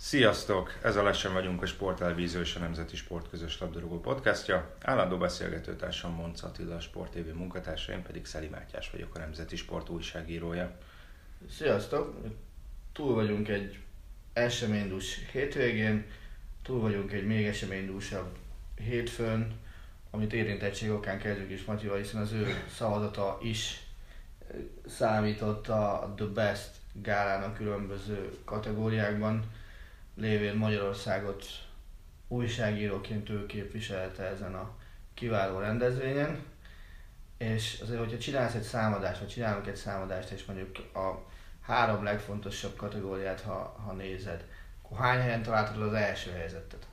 Sziasztok! Ez a Lesen vagyunk a Sporttelevízió és a Nemzeti Sport közös labdarúgó podcastja. Állandó beszélgetőtársam Monc Attila, a Sport TV munkatársa, én pedig Szeli Mátyás vagyok, a Nemzeti Sport újságírója. Sziasztok! Túl vagyunk egy eseménydús hétvégén, túl vagyunk egy még eseménydúsabb hétfőn, amit érintettség okán kezdjük is Matyival, hiszen az ő szavazata is eh, számított a The Best gálának különböző kategóriákban, lévén Magyarországot újságíróként ő képviselte ezen a kiváló rendezvényen. És azért, hogyha csinálsz egy számadást, vagy csinálunk egy számadást, és mondjuk a három legfontosabb kategóriát, ha, ha nézed, akkor hány helyen találtad az első helyzetet?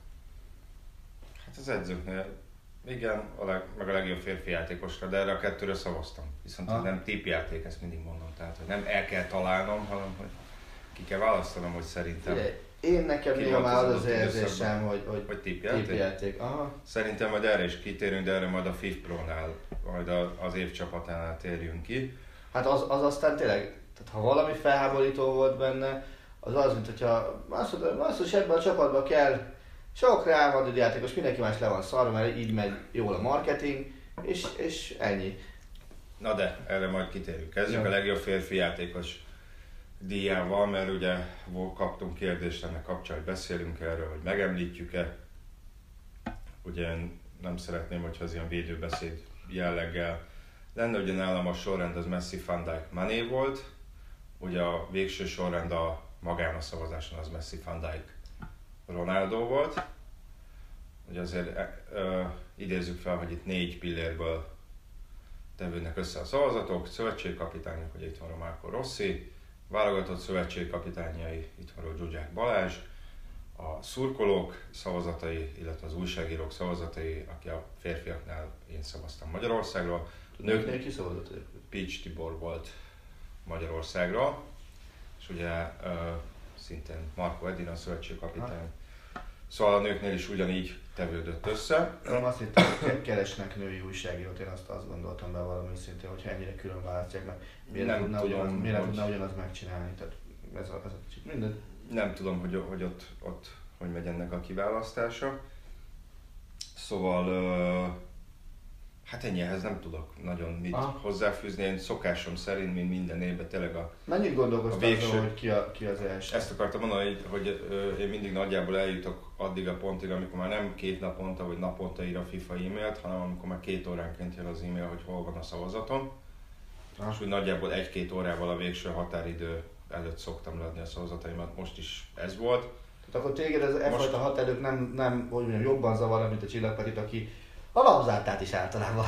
Hát az edzőknél igen, a leg, meg a legjobb férfi játékosra, de erre a kettőre szavaztam. Viszont ez nem típjáték, ezt mindig mondom. Tehát, hogy nem el kell találnom, hanem hogy ki kell választanom, hogy szerintem. Figyelj, én nekem néha már az az érzésem, hogy, hogy Vagy tippjáték? Aha. Szerintem majd erre is kitérünk, de erre majd a FIF Pro-nál, majd az év csapatánál térjünk ki. Hát az, az aztán tényleg, tehát ha valami felháborító volt benne, az az, mint hogyha azt mondod, azt hogy ebben a csapatban kell sok Real Madrid játékos, mindenki más le van szarva, mert így megy jól a marketing, és, és ennyi. Na de, erre majd kitérünk. Kezdjük Ja. a legjobb férfi játékos díjával, mert ugye kaptunk kérdést ennek kapcsán, hogy beszélünk erről, hogy megemlítjük-e. Ugye én nem szeretném, hogyha az ilyen védőbeszéd jelleggel lenne, ugye nálam a sorrend az Messi, Van Dijk, Mané volt, ugye a végső sorrend a magán a szavazáson az Messi, Van Dijk, Ronaldo volt. Ugye azért e, ö, idézzük fel, hogy itt négy pillérből tevődnek össze a szavazatok, szövetségkapitányok, hogy itt van a Márko Rossi, válogatott szövetségkapitányai, itt van a Zsuzsák Balázs, a szurkolók szavazatai, illetve az újságírók szavazatai, aki a férfiaknál én szavaztam Magyarországról, a Nőknél ki szavazott? Peach Tibor volt Magyarországról, és ugye ö, szintén Marko Edina szövetségkapitány. Szóval a nőknél is ugyanígy tevődött össze. Nem azt hittem, hogy keresnek női újságírót, én azt, azt gondoltam be valami szintén, hogy ennyire külön választják, mert miért Nem tudna, tudom, ugyanaz, miért hogy- tudna ugyanaz megcsinálni, tehát ez a, ez a minden. Nem tudom, hogy, hogy ott, ott hogy megy ennek a kiválasztása. Szóval, hát ennyi, ehhez nem tudok nagyon mit Aha. hozzáfűzni. Én szokásom szerint, mint minden évben tényleg a, Mennyit gondolkoztál végső- azon, hogy ki, a, ki az első? ezt akartam mondani, hogy, hogy én mindig nagyjából eljutok addig a pontig, amikor már nem két naponta vagy naponta ír a FIFA e-mailt, hanem amikor már két óránként jön az e-mail, hogy hol van a szavazatom. Ah. És úgy nagyjából egy-két órával a végső határidő előtt szoktam leadni a szavazataimat. Most is ez volt. Tehát akkor téged ez e fajta határidők nem, nem, hogy mondjam, jobban zavar, mint a csillagpetit, aki a lapzártát is általában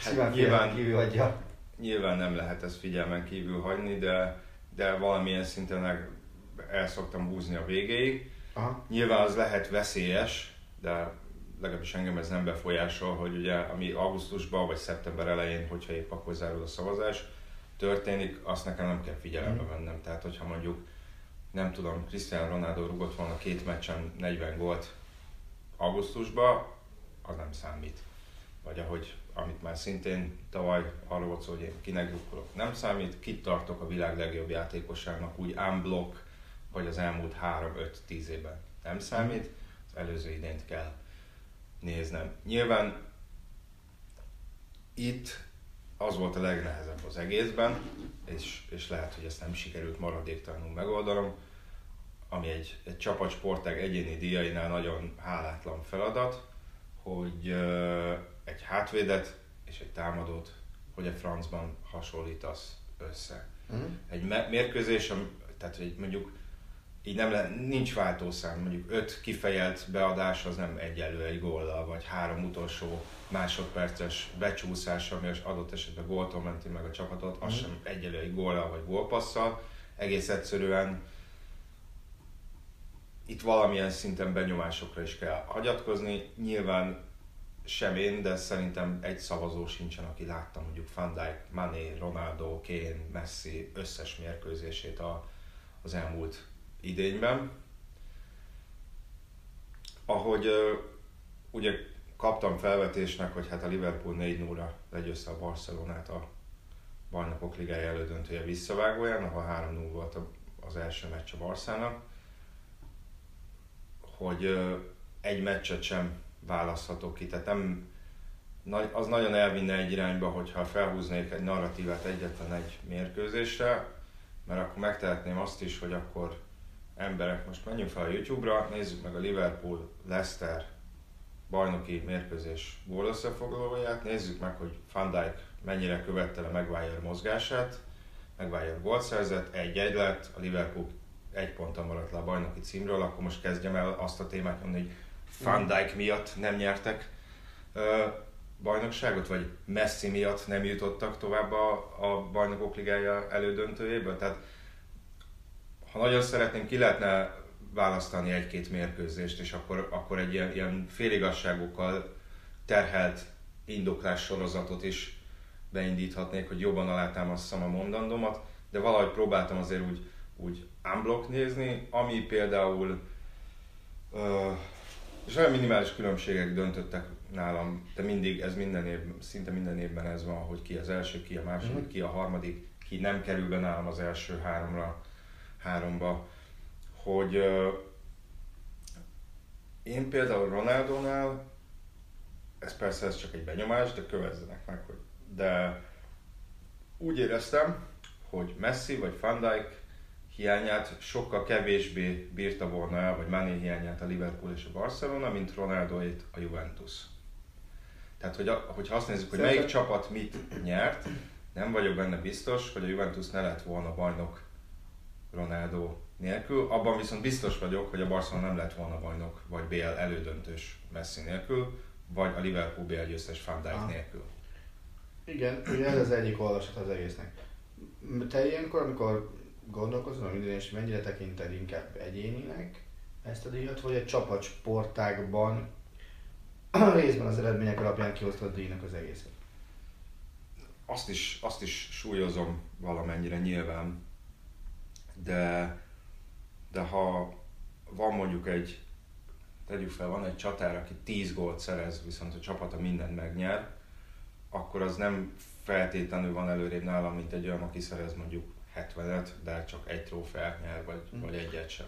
simán nyilván- kívül hagyja. Nyilván nem lehet ezt figyelmen kívül hagyni, de, de valamilyen szinten el, el szoktam húzni a végéig. Aha. Nyilván az lehet veszélyes, de legalábbis engem ez nem befolyásol, hogy ugye ami augusztusban vagy szeptember elején, hogyha épp akkor zárul a szavazás, történik, azt nekem nem kell figyelembe vennem. Tehát, hogyha mondjuk, nem tudom, Cristiano Ronaldo rugott volna két meccsen 40 gólt augusztusban, az nem számít. Vagy ahogy, amit már szintén tavaly arról volt szó, hogy én kinek drukkolok, nem számít, kit tartok a világ legjobb játékosának úgy unblock, vagy az elmúlt 3-5-10 évben nem számít, az előző idényt kell néznem. Nyilván itt az volt a legnehezebb az egészben, és, és lehet, hogy ezt nem sikerült maradéktalanul megoldanom, ami egy, egy csapatsportág egyéni díjainál nagyon hálátlan feladat, hogy egy hátvédet és egy támadót hogy a francban hasonlítasz össze. Mhm. Egy mérkőzés, tehát hogy mondjuk így nem le, nincs váltószám, mondjuk öt kifejelt beadás az nem egyenlő egy góllal, vagy három utolsó másodperces becsúszás, ami az adott esetben góltól menti meg a csapatot, az Mhm. sem egyenlő egy góllal vagy gólpasszal. Egész egyszerűen itt valamilyen szinten benyomásokra is kell hagyatkozni. Nyilván sem én, de szerintem egy szavazó sincsen, aki látta mondjuk Van Dijk, Mané, Ronaldo, Kane, Messi összes mérkőzését a, az elmúlt idényben. Ahogy ö, ugye kaptam felvetésnek, hogy hát a Liverpool 4-0-ra legyőzte a Barcelonát a bajnokok ligája elődöntője visszavágóján, ahol 3-0 volt az első meccs a Barszának, hogy egy meccset sem választhatok ki, tehát nem, az nagyon elvinne egy irányba, hogyha felhúznék egy narratívát egyetlen egy mérkőzésre, mert akkor megtehetném azt is, hogy akkor emberek, most menjünk fel a YouTube-ra, nézzük meg a Liverpool-Leicester bajnoki mérkőzés gól összefoglalóját, nézzük meg, hogy Van Dijk mennyire követte le Maguire mozgását, Maguire gólt szerzett, egy-egy lett, a Liverpool egy ponttal maradt le a bajnoki címről, akkor most kezdjem el azt a témát mondani, hogy Van Dijk miatt nem nyertek bajnokságot, vagy Messi miatt nem jutottak tovább a, a bajnokok ligája elődöntőjébe. Tehát ha nagyon szeretném, ki lehetne választani egy-két mérkőzést, és akkor, akkor egy ilyen, ilyen féligasságokkal terhelt indoklás sorozatot is beindíthatnék, hogy jobban alátámasztam a mondandomat, de valahogy próbáltam azért úgy, úgy unblock nézni, ami például ö, és olyan minimális különbségek döntöttek nálam, de mindig ez minden év, szinte minden évben ez van, hogy ki az első, ki a második, Mhm. ki a harmadik, ki nem kerül be nálam az első háromra, háromba, hogy ö, én például Ronaldonál, ez persze ez csak egy benyomás, de kövezzenek meg, hogy de úgy éreztem, hogy Messi vagy Van Dijk hiányát sokkal kevésbé bírta volna el, vagy Mané hiányát a Liverpool és a Barcelona, mint Ronaldoét a Juventus. Tehát, hogy a, hogyha azt nézzük, hogy melyik csapat mit nyert, nem vagyok benne biztos, hogy a Juventus ne lett volna bajnok Ronaldo nélkül. Abban viszont biztos vagyok, hogy a Barcelona nem lett volna bajnok, vagy BL elődöntős Messi nélkül, vagy a Liverpool BL győztes Van Dijk Ah. nélkül. Igen, ugye ez az egyik olvasat az egésznek. Te ilyenkor, amikor gondolkozol minden, és mennyire tekinted inkább egyéninek ezt a díjat, vagy egy csapatsportágban részben az eredmények alapján a díjnak az egészet? azt is, azt is súlyozom valamennyire nyilván, de, de ha van mondjuk egy, tegyük fel, van egy csatár, aki 10 gólt szerez, viszont a csapata mindent megnyer, akkor az nem feltétlenül van előrébb nálam, mint egy olyan, aki szerez mondjuk 70-et, de csak egy trófeát nyer, vagy, Mm. vagy egyet sem.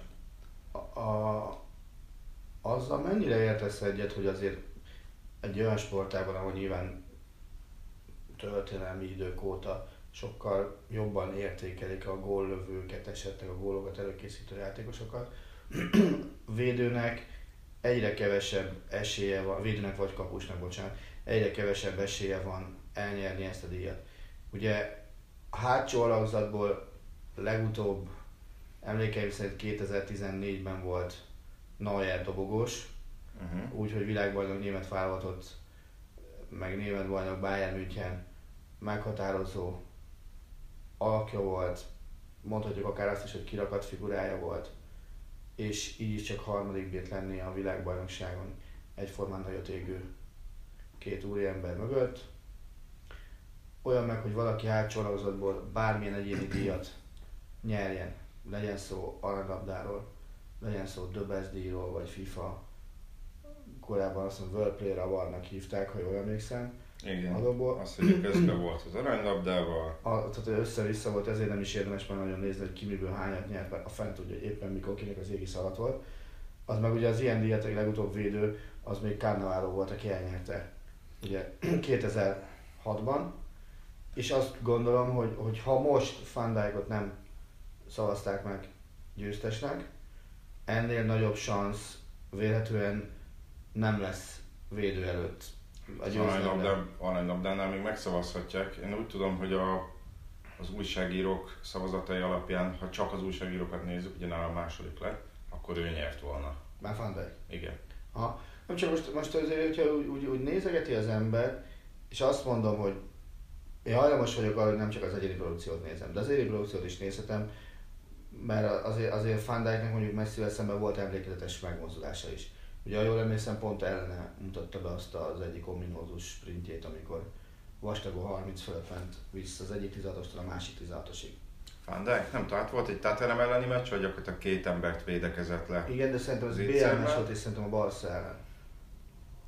A, a, azzal mennyire értesz egyet, hogy azért egy olyan sportában, ahol nyilván történelmi idők óta sokkal jobban értékelik a góllövőket, esetleg a gólokat előkészítő játékosokat, védőnek egyre kevesebb esélye van, védőnek vagy kapusnak, bocsánat, egyre kevesebb esélye van elnyerni ezt a díjat. Ugye a hátsó alakzatból legutóbb emlékeim szerint 2014-ben volt Neuer dobogós, Uh-huh. úgyhogy világbajnok német válogatott, meg német bajnok Bayern München meghatározó alakja volt, mondhatjuk akár azt is, hogy kirakat figurája volt, és így is csak harmadik bírt lenni a világbajnokságon egyformán nagyot égő két úriember mögött. Olyan meg, hogy valaki hátsó alakzatból bármilyen egyéni díjat nyerjen, legyen szó aranylabdáról, legyen szó Döbezdíjról, vagy FIFA korábban azt mondom, World Player Awardnak hívták, ha jól emlékszem. Igen. Alapból Azt, hogy közben volt az aranylabdával, a, tehát össze-vissza volt, ezért nem is érdemes már nagyon nézni, hogy ki miből hányat nyert, mert a fent tudja, éppen mikor kinek az égi alatt volt. Az meg ugye az ilyen díjat, a legutóbb védő, az még Cannavaro volt, aki elnyerte. Ugye 2006-ban. És azt gondolom, hogy, hogy ha most Van Dijkot nem szavazták meg győztesnek, ennél nagyobb szansz vélhetően nem lesz védő előtt aranylabdánál még megszavazhatják. Én úgy tudom, hogy a, az újságírók szavazatai alapján, ha csak az újságírókat nézzük, ugye nála a második lett, akkor ő nyert volna. Már Van Dijk. Igen. Aha. Nem csak most, most azért, hogyha úgy, úgy, úgy nézegeti az ember, és azt mondom, hogy én hajlamos vagyok arra, hogy nem csak az egyéni produkciót nézem, de az egyéni produkciót is nézhetem, mert azért, azért Van Dijknek mondjuk messzivel szemben volt emlékezetes megmozdulása is. Ugye, ha jól emlékszem, pont ellene mutatta be azt az egyik ominózus sprintjét, amikor vastagó 30 fölött ment vissza az egyik 16-ostól a másik 16-osig. Van Dijk, nem tudom, hát volt egy Tottenham elleni meccs, vagy gyakorlatilag két embert védekezett le. Igen, de szerintem Az BL meccs volt, és szerintem a Barca ellen.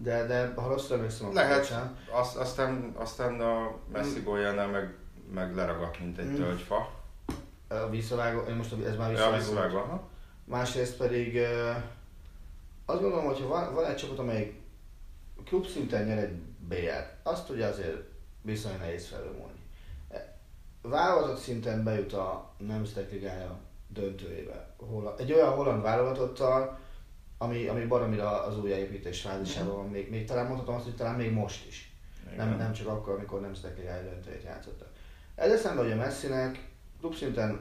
De, de ha rosszul emlékszem, akkor Lehet, bocsánat. azt, aztán, aztán a Messi góljánál meg, meg leragadt, mint egy Mm. tölgyfa. A visszavágó, én most ez már Ja, visszavágó. visszavágva. aha. Másrészt pedig azt gondolom, hogy ha van, van egy csapat, amelyik klub szinten nyer egy BL, azt ugye azért viszonylag nehéz felülmúlni. E, Válogatott szinten bejut a Nemzetek Ligája döntőjébe. Hol, egy olyan holland válogatottal, ami, ami baromira az újjáépítés fázisában van. Még, még talán mondhatom azt, hogy talán még most is. Nem, Igen. nem csak akkor, amikor Nemzetek Ligája döntőjét játszottak. Ez eszembe, hogy a Messinek klub szinten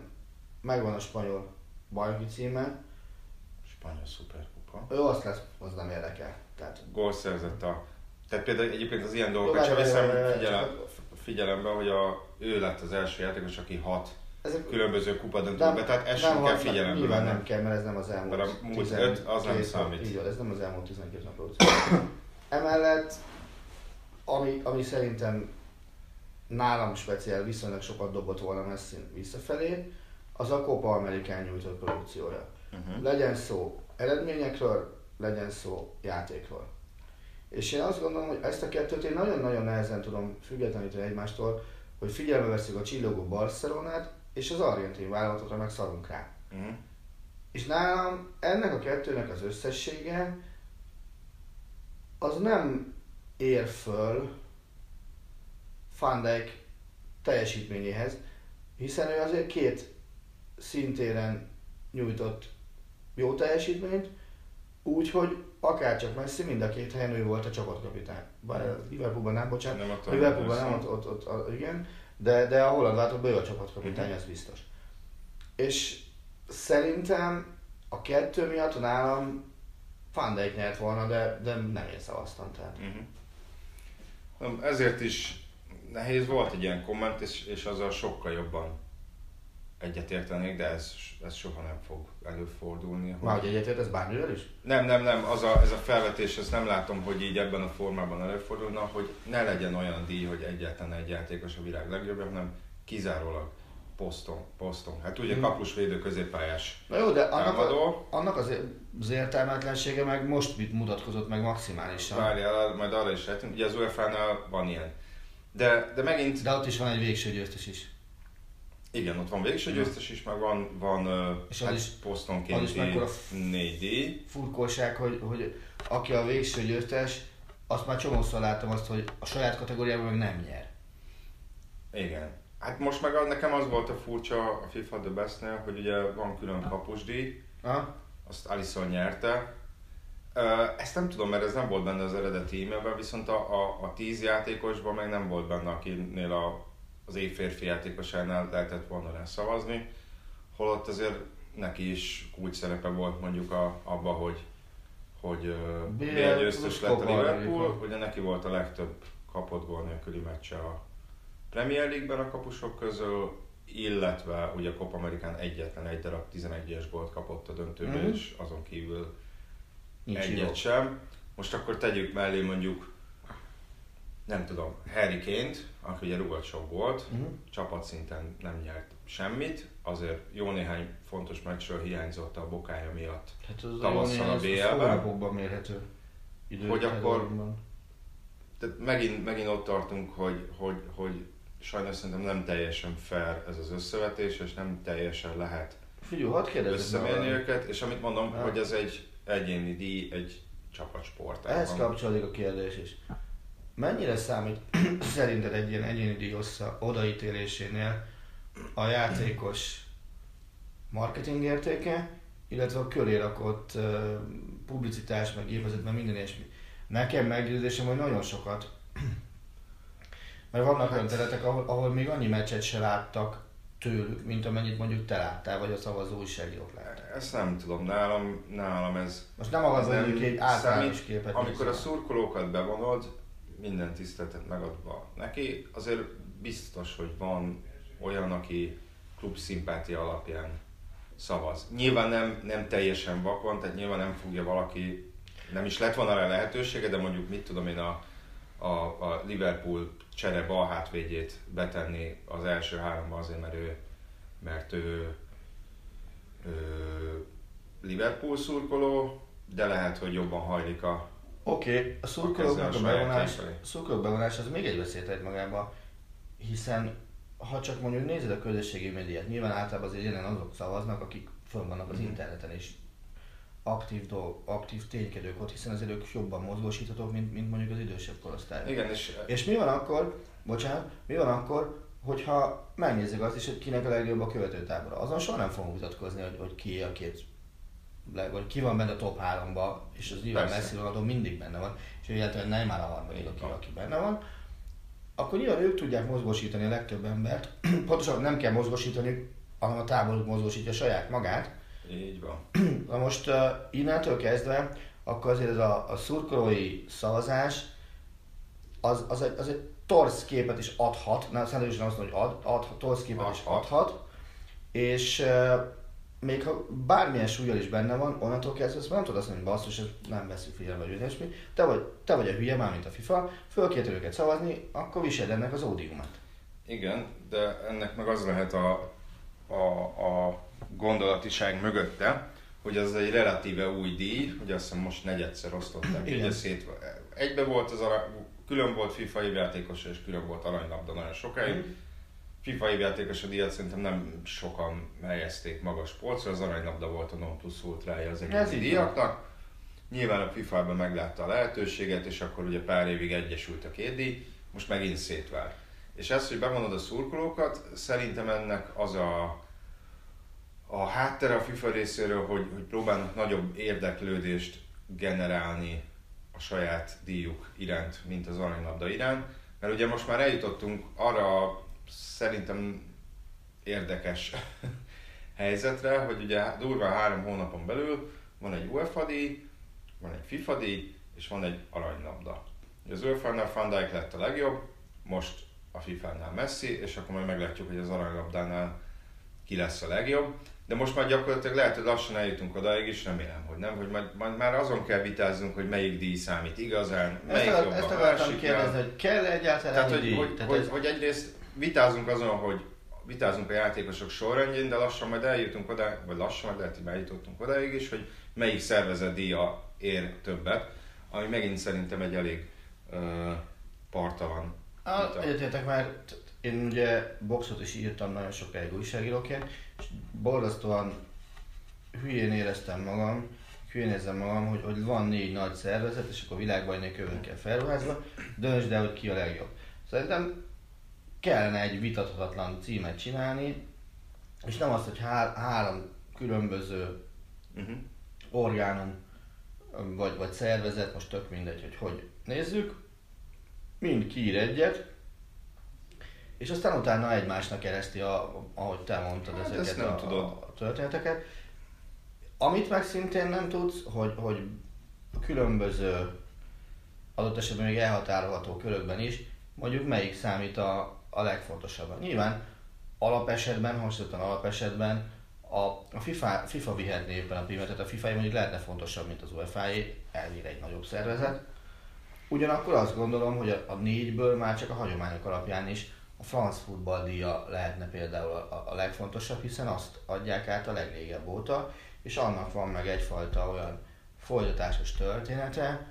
megvan a spanyol bajnoki címe, Spanyol szuperkupa. ő azt lesz, az nem érdekel. Tehát Gól szerzett a... Tehát például egyébként az ilyen dolgokat sem várj, veszem csak- figyelembe, hogy a, ő lett az első játékos, aki hat ezek különböző kupadöntőbe, tehát ezt sem kell figyelembe Nyilván venni. nem kell, mert ez nem az elmúlt Mert a múlt 12 öt, az nem számít. Így van, ez nem az elmúlt 12 nap produkció. Emellett, ami, ami szerintem nálam speciál viszonylag sokat dobott volna Messi visszafelé, az a Copa Amerikán nyújtott produkciója. Uh-huh. Legyen szó eredményekről, legyen szó játékról. És én azt gondolom, hogy ezt a kettőt én nagyon-nagyon nehezen tudom függetleníteni egymástól, hogy figyelme veszük a csillogó Barcelonát, és az argentin válogatotra meg szarunk rá. Uh-huh. És nálam ennek a kettőnek az összessége az nem ér föl Van Dijk teljesítményéhez, hiszen ő azért két szintéren nyújtott jó teljesítményt, úgyhogy akárcsak Messi, mind a két helyen ő volt a csapatkapitány. Bár a Liverpoolban nem, bocsánat, Nem Liverpoolban nem, ott, ott, ott, igen, de, de a holland váltóban ő a csapatkapitány, Mhm. ez biztos. És szerintem a kettő miatt nálam Van Dijk nyert volna, de, de nem én szavaztam. Tehát. Uh-huh. Ezért is nehéz volt egy ilyen komment, és, és azzal sokkal jobban egyetértenék, de ez, ez soha nem fog előfordulni. Már hogy egyetért ez bármivel is? Nem, nem, nem, az a, ez a felvetés, ezt nem látom, hogy így ebben a formában előfordulna, hogy ne legyen olyan díj, hogy egyáltalán egy játékos a világ legjobbja, hanem kizárólag poszton, poszton. Hát ugye Mhm. kapusvédő középpályás Na jó, de annak, a, annak az, az értelmetlensége meg most mutatkozott meg maximálisan. Várjál, majd arra is lehetünk. Ugye az UEFA-nál van ilyen. De, de megint, De ott is van egy végső győztes is. Igen, ott van végső győztes is, meg van, van És hát is- az posztonkénti is mekkora f- négy díj. Furkóság, hogy, hogy aki a végső győztes, azt már csomószor láttam azt, hogy a saját kategóriában meg nem nyer. Igen. Hát most meg nekem az volt a furcsa a FIFA The Bestnél, hogy ugye van külön kapusdíj, Ha? azt Alisson nyerte. Ezt nem tudom, mert ez nem volt benne az eredeti e-mailben, viszont a, a, a tíz játékosban meg nem volt benne, akinél a, az év férfi játékosánál lehetett volna rá szavazni, holott azért neki is kulcs szerepe volt mondjuk a, abba, hogy, hogy BL győztes lett a Liverpool, ugye neki volt a legtöbb kapott gól nélküli meccse a Premier League-ben a kapusok közül, illetve ugye a Copa Amerikán egyetlen egy darab 11-es gólt kapott a döntőben, Mhm. és azon kívül Nincs egyet jó. sem. Most akkor tegyük mellé mondjuk, nem tudom, Harry Kane-t, aki ugye rugott sok gólt, Mhm. csapatszinten nem nyert semmit, azért jó néhány fontos meccsről hiányzott a bokája miatt. Hát az Tavasszal a BL-ben. mérhető. Idő Hogy akkor-. Tehát megint, megint ott tartunk, hogy, hogy, hogy sajnos szerintem nem teljesen fair ez az összevetés, és nem teljesen lehet Figyelj, hadd összemérni meg őket, és amit mondom, Ja. hogy ez egy egyéni díj, egy csapatsportában. Ehhez kapcsolódik a kérdés is. Mennyire számít szerinted egy ilyen egyéni díj odaítélésénél a játékos marketing értéke, illetve a köré rakott uh, publicitás, meg évezet, meg minden ilyesmi. Nekem meggyőződésem, hogy nagyon sokat. Mert vannak olyan területek, ahol, ahol még annyi meccset se láttak tőlük, mint amennyit mondjuk te láttál, vagy a szavazó újságírók látták. Ezt nem tudom, nálam, nálam ez... Most nem nem mondjuk egy általános számít. képet. Amikor a szurkolókat bevonod, minden tiszteletet megadva neki, azért biztos, hogy van olyan, aki klub szimpátia alapján szavaz. Nyilván nem, nem teljesen vakon, tehát nyilván nem fogja valaki, nem is lett volna rá lehetősége, de mondjuk mit tudom én a, a, a Liverpool csere bal hátvédjét betenni az első háromba azért, mert ő, mert ő, ő Liverpool szurkoló, de lehet, hogy jobban hajlik a Oké, okay, a szurkolóknak a bevonás, szurkolók bevonás az még egy veszélyt rejt magába, hiszen ha csak mondjuk nézed a közösségi médiát, nyilván általában azért jelen azok szavaznak, akik fönn vannak az Mhm. interneten és aktív, dolg, aktív ténykedők ott, hiszen azért ők jobban mozgósíthatók, mint, mint mondjuk az idősebb korosztály. Igen, és És mi van akkor, bocsánat, mi van akkor, hogyha megnézzük azt is, hogy kinek a legjobb a követőtábora. Azon soha nem fogunk vitatkozni, hogy, hogy ki a két vagy ki van benne a top 3-ba, és az nyilván. Messi Ronaldo mindig benne van, és egyáltalán Neymar a harmadik, aki, aki benne van, akkor nyilván ők tudják mozgósítani a legtöbb embert. Pontosan nem kell mozgósítani, hanem a táboruk mozgósítja saját magát. így van. Na most uh, innentől kezdve, akkor azért ez a, a szurkolói szavazás, az, az, egy, az egy torsz képet is adhat, nem szerintem azt mondom, hogy ad, adhat, torsz képet is Adhat. adhat, és uh, még ha bármilyen súlyjal is benne van, onnantól kezdve már nem tudod azt mondani, hogy basszus, ezt nem veszük figyelembe, vagy ilyesmi. Te vagy, te vagy a hülye, már mint a FIFA, fölkérted őket szavazni, akkor viseld ennek az ódiumát. Igen, de ennek meg az lehet a, a, a gondolatiság mögötte, hogy az egy relatíve új díj, hogy azt hiszem most negyedszer osztották. Igen. Ugye szét, egybe volt az arany, külön volt FIFA évjátékos és külön volt aranylabda nagyon sokáig. Mhm. FIFA évjátékos a díjat szerintem nem sokan helyezték magas polcra, az aranylabda volt a non plus ultrája az Ez egész így díjaknak. Nyilván a FIFA-ban meglátta a lehetőséget, és akkor ugye pár évig egyesült a két díj, most megint szétvált. És ez, hogy bevonod a szurkolókat, szerintem ennek az a, a háttere a FIFA részéről, hogy, hogy próbálnak nagyobb érdeklődést generálni a saját díjuk iránt, mint az aranylabda iránt. Mert ugye most már eljutottunk arra a szerintem érdekes helyzetre, hogy ugye durván három hónapon belül van egy UEFA díj, van egy FIFA díj, és van egy aranylabda. Az UEFA-nál Van Dijk lett a legjobb, most a FIFA-nál Messi, és akkor majd meglátjuk, hogy az aranylabdánál ki lesz a legjobb. De most már gyakorlatilag lehet, hogy lassan eljutunk odaig, és remélem, hogy nem, hogy majd, majd már azon kell vitáznunk, hogy melyik díj számít igazán, Ezt, melyik jobb ezt a akartam másiknál. kérdezni, hogy kell egyáltalán Tehát, hogy, díj? hogy, Tehát hogy, ez- hogy egyrészt vitázunk azon, hogy vitázunk a játékosok sorrendjén, de lassan majd eljutunk oda, vagy lassan, majd lehet, hogy eljutottunk odáig is, hogy melyik szervezet díja ér többet, ami megint szerintem egy elég uh, partalan Ah, vita. Egyetértek már, t- én ugye boxot is írtam nagyon sokáig újságíróként, és borzasztóan hülyén éreztem magam, hülyén érzem magam, hogy, hogy van négy nagy szervezet, és akkor világbajnok kövőkkel felruházva, döntsd el, hogy ki a legjobb. Szerintem kellene egy vitathatatlan címet csinálni, és nem azt, hogy há- három különböző Uh-huh. orgánum, vagy, vagy szervezet, most tök mindegy, hogy hogy nézzük, mind kiír egyet, és aztán utána egymásnak ereszti, a, ahogy te mondtad Hát ezeket nem a, tudod. a történeteket. Amit meg szintén nem tudsz, hogy, hogy különböző adott esetben még elhatárolható körökben is, mondjuk melyik számít a, a legfontosabban. Nyilván alapesetben, hasonlóan alapesetben a, a FIFA, FIFA vihetné éppen a primet, tehát a FIFA mondjuk lehetne fontosabb, mint az uefa elvére egy nagyobb szervezet. Ugyanakkor azt gondolom, hogy a, a négyből már csak a hagyományok alapján is a France Football díja lehetne például a, a legfontosabb, hiszen azt adják át a legrégebb óta, és annak van meg egyfajta olyan folytatásos története,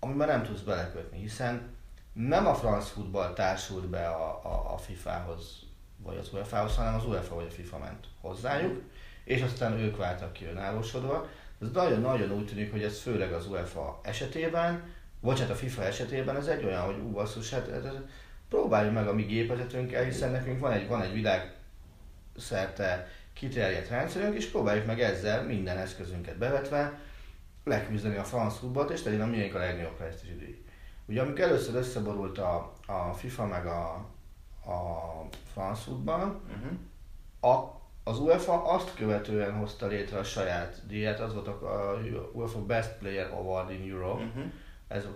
amiben nem tudsz belekötni, hiszen nem a France Football társult be a, a, a FIFA-hoz, vagy az UEFA-hoz, hanem az UEFA vagy a FIFA ment hozzájuk, és aztán ők váltak ki önállósodva. Ez nagyon-nagyon úgy tűnik, hogy ez főleg az UEFA esetében, vagy hát a FIFA esetében ez egy olyan, hogy ú, basszus, hát ez, ez, próbáljuk meg a mi gépezetünkkel, hiszen nekünk van egy, van egy világ szerte kiterjedt rendszerünk, és próbáljuk meg ezzel minden eszközünket bevetve leküzdeni a franc futballt, és legyen a miénk a legnagyobb presztízs díj. Ugye amikor először összeborult a, a FIFA meg a, a franc futball, Uh-huh. a, az UEFA azt követően hozta létre a saját díját, az volt a, a UEFA Best Player Award in Europe, Uh-huh. ez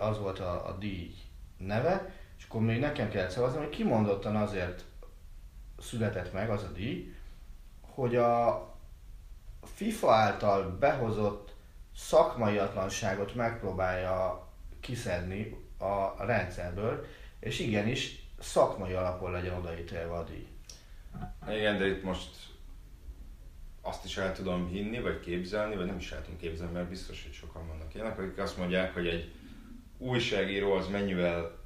az volt a, a díj neve, és akkor még nekem kellett szavazni, hogy kimondottan azért született meg az a díj, hogy a FIFA által behozott szakmaiatlanságot megpróbálja kiszedni a rendszerből, és igenis szakmai alapon legyen odaítélve a díj. Igen, de itt most azt is el tudom hinni, vagy képzelni, vagy nem is el tudom képzelni, mert biztos, hogy sokan vannak ilyenek, akik azt mondják, hogy egy újságíró az mennyivel,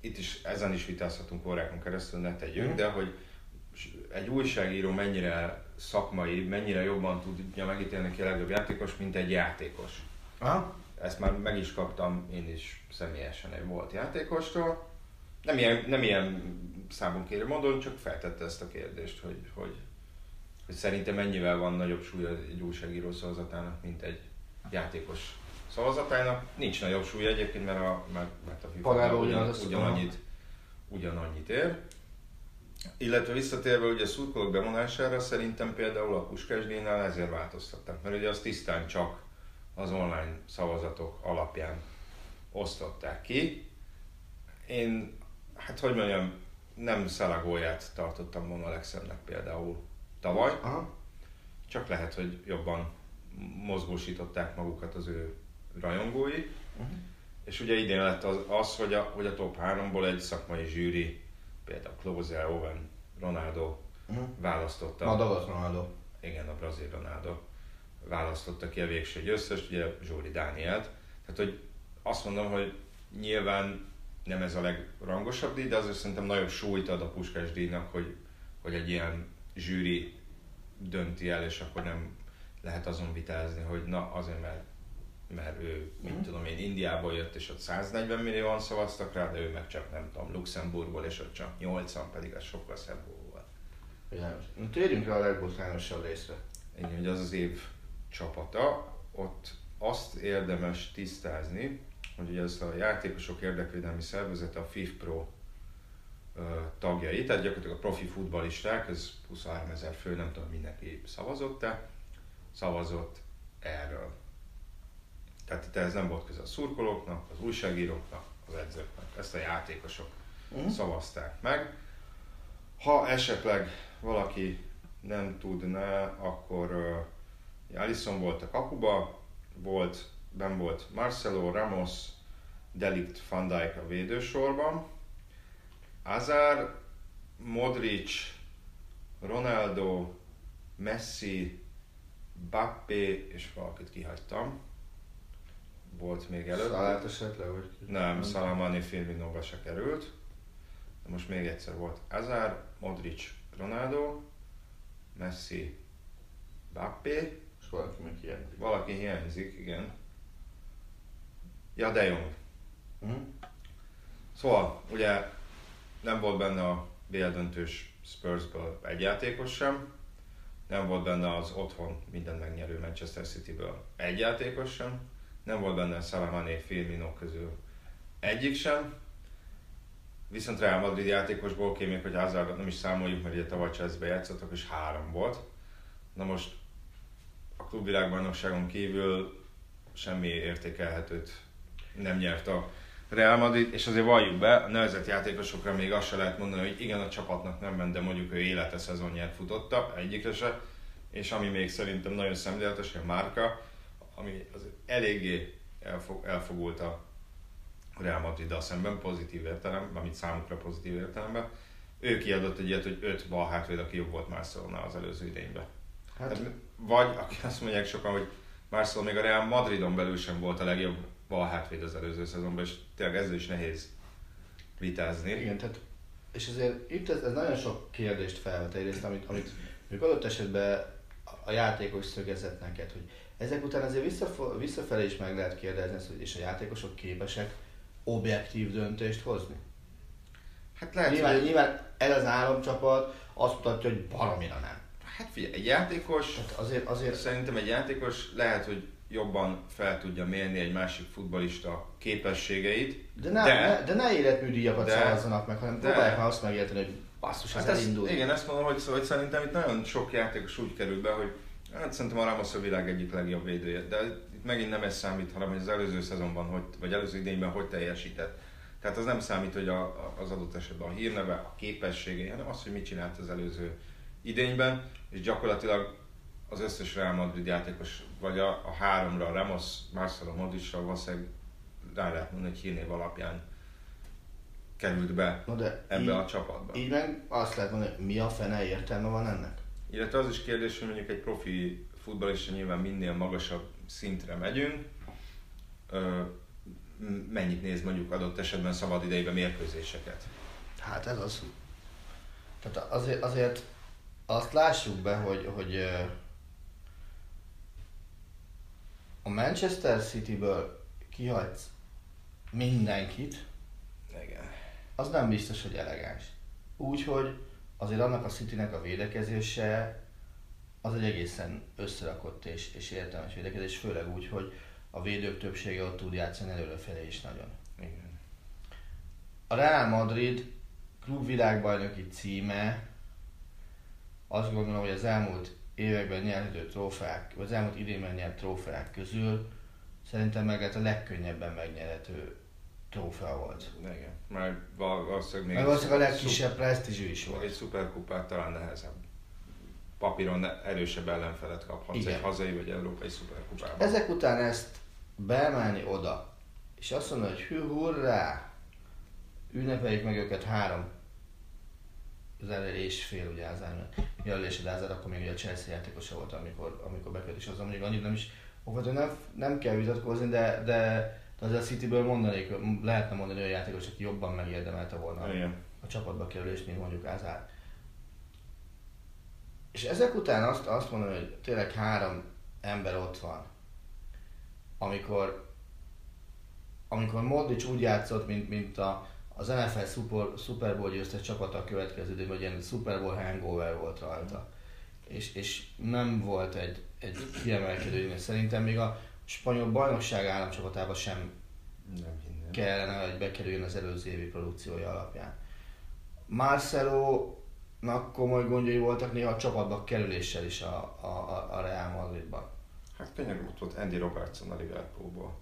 itt is ezen is vitázhatunk órákon keresztül, ne tegyünk, de hogy egy újságíró mennyire szakmai, mennyire jobban tudja megítélni ki a legjobb játékos, mint egy játékos. Aha. Ezt már meg is kaptam én is személyesen egy volt játékostól. Nem ilyen, nem ilyen számon kérő módon, csak feltette ezt a kérdést, hogy, hogy, hogy szerintem mennyivel van nagyobb súlya egy újságíró szavazatának, mint egy játékos szavazatának. Nincs nagyobb súlya egyébként, mert a, mert, mert a FIFA ugyan, ugyanannyit, ugyanannyit ér. Illetve visszatérve ugye a szurkolók bevonására, szerintem például a Puskás díjnál ezért változtatták, mert ugye az tisztán csak az online szavazatok alapján osztották ki. Én, hát hogy mondjam, nem Szalagóját tartottam volna a legszebbnek például tavaly, Aha. csak lehet, hogy jobban mozgósították magukat az ő rajongói. Uh-huh. És ugye idén lett az, az hogy, a, hogy a top 3-ból egy szakmai zsűri, például Klose, Owen, Ronaldo Uh-huh. választotta. A Dagasz Ronaldo. igen, a brazil Ronaldo választotta ki a végső győztest, ugye Zsóri Dánielt. Tehát, hogy azt mondom, hogy nyilván nem ez a legrangosabb díj, de azért szerintem nagyobb súlyt ad a Puskás díjnak, hogy, hogy egy ilyen zsűri dönti el, és akkor nem lehet azon vitázni, hogy na azért, mert, mert ő, mit tudom én, Indiából jött, és ott 140 millióan szavaztak rá, de ő meg csak nem tudom, Luxemburgból, és ott csak 80, pedig az sokkal szebb volt. Világos. Térjünk rá a legbotrányosabb részre. Igen, hogy az az év csapata, ott azt érdemes tisztázni, hogy ugye ez a játékosok érdekvédelmi szervezete, a FIFPro tagjai, tehát gyakorlatilag a profi futballisták, ez 23 ezer fő, nem tudom mindenki szavazott-e, szavazott erről. Tehát itt ez nem volt köze a szurkolóknak, az újságíróknak, az edzőknek, ezt a játékosok Mhm. szavazták meg. Ha esetleg valaki nem tudná, akkor Alisson volt a kapuba, volt, ben volt Marcelo, Ramos, Delict, Van Dijk a védősorban, Azar, Modric, Ronaldo, Messi, Bappé, és valakit kihagytam. Volt még előtt. Szalát esetleg, vagy? Nem, Salamani Firminóba se került. De most még egyszer volt Azar, Modric, Ronaldo, Messi, Bappé, valaki meg ilyen. valaki hiányzik, igen. Ja, De Jong. Uh-huh. Szóval, ugye nem volt benne a BL döntős Spursből egy játékos sem, nem volt benne az otthon minden megnyerő Manchester Cityből egy játékos sem, nem volt benne Salamani Firmino közül egyik sem, viszont Real Madrid játékosból kémik, hogy Hazardot nem is számoljuk, mert ugye tavaly Chelsea-be játszottak, és három volt. Na most a klubvilágbajnokságon kívül semmi értékelhetőt nem nyert a Real Madrid, és azért valljuk be, a nevezett játékosokra még azt se lehet mondani, hogy igen, a csapatnak nem ment, de mondjuk ő élete szezonját futotta, egyikre se, és ami még szerintem nagyon szemléletes, hogy a márka, ami az eléggé elfog, elfogult a Real madrid szemben, pozitív értelemben, amit számukra pozitív értelemben. Ő kiadott egy ilyet, hogy öt bal hátvéd, aki jobb volt Marcelonál az előző idényben. Hát, Hát, vagy, aki azt mondják sokan, hogy Marcelo még a Real Madridon belül sem volt a legjobb bal hátvéd az előző szezonban, és tényleg ezzel is nehéz vitázni. igen, tehát és azért itt ez, ez nagyon sok kérdést felvet egyrészt, amit, amit mondjuk adott esetben a játékos szögezett neked, hogy ezek után azért visszafo- visszafelé is meg lehet kérdezni, hogy és a játékosok képesek objektív döntést hozni. Hát lehet, Nyilván, hogy... nyilván ez az államcsapat azt mutatja, hogy baromira nem. Hát figyelj, egy játékos, Tehát azért, azért szerintem egy játékos lehet, hogy jobban fel tudja mérni egy másik futbalista képességeit. De ne, de, ne, de ne életműdíjakat szavazzanak meg, hanem de- próbálják már azt megérteni, hogy basszus, ez Hát ezt, elindult. igen, ezt mondom, hogy, hogy szerintem itt nagyon sok játékos úgy kerül be, hogy hát szerintem a Ramos a világ egyik legjobb védője, de itt megint nem ez számít, hanem hogy az előző szezonban, hogy, vagy előző idényben hogy teljesített. Tehát az nem számít, hogy a- az adott esetben a hírneve, a képességei, hanem az, hogy mit csinált az előző idényben, és gyakorlatilag az összes Real Madrid játékos, vagy a, a háromra, Ramos, Marcelo Modricra valószínűleg rá lehet mondani, hogy hírnév alapján került be Na de ebbe így, a csapatba. így meg azt lehet mondani, hogy mi a fene értelme van ennek? Illetve az is kérdés, hogy mondjuk egy profi futballista nyilván minél magasabb szintre megyünk, ö, mennyit néz mondjuk adott esetben szabad idejében mérkőzéseket. Hát ez az. Tehát azért, azért azt lássuk be, hogy, hogy a Manchester Cityből kihagysz mindenkit, Igen. az nem biztos, hogy elegáns. Úgyhogy azért annak a Citynek a védekezése az egy egészen összerakott és, és értelmes védekezés, főleg úgy, hogy a védők többsége ott tud játszani előrefelé is nagyon. Igen. A Real Madrid klubvilágbajnoki címe azt gondolom, hogy az elmúlt években nyerhető trófeák, vagy az elmúlt idénben nyert trófeák közül szerintem meg hát a legkönnyebben megnyerhető trófea volt. Igen. Val- valószínűleg még Meg valószínűleg a legkisebb presztízsű is Még egy volt. szuperkupát talán nehezebb. Papíron erősebb ellenfelet kaphatsz Igen. egy hazai vagy európai szuperkupában. Ezek után ezt beemelni oda, és azt mondani, hogy hű, hurrá, ünnepeljük meg őket három zeller és fél ugye az mert jelölési Lázár, akkor még ugye a Chelsea játékosa volt, amikor, amikor bekerült, és azon mondjuk annyit nem is, óvaton nem, nem kell vitatkozni, de, de, de azért a Cityből mondanék, lehetne mondani olyan játékos, aki jobban megérdemelte volna Igen. a csapatba kerülést, mint mondjuk Ázár. És ezek után azt, azt mondom, hogy tényleg három ember ott van, amikor, amikor Modric úgy játszott, mint, mint a, az NFL Super, Super Bowl győztes csapata a következő időben, hogy ilyen Super Bowl hangover volt rajta. És, és nem volt egy, egy kiemelkedő, idő. szerintem még a spanyol bajnokság államcsapatában sem Nem hinném. kellene, hogy bekerüljön az előző évi produkciója alapján. Marcelo-nak komoly gondjai voltak néha a csapatba kerüléssel is a, a, a, a Real Madridban. Hát könnyen ott volt Andy Robertson a Liverpoolból.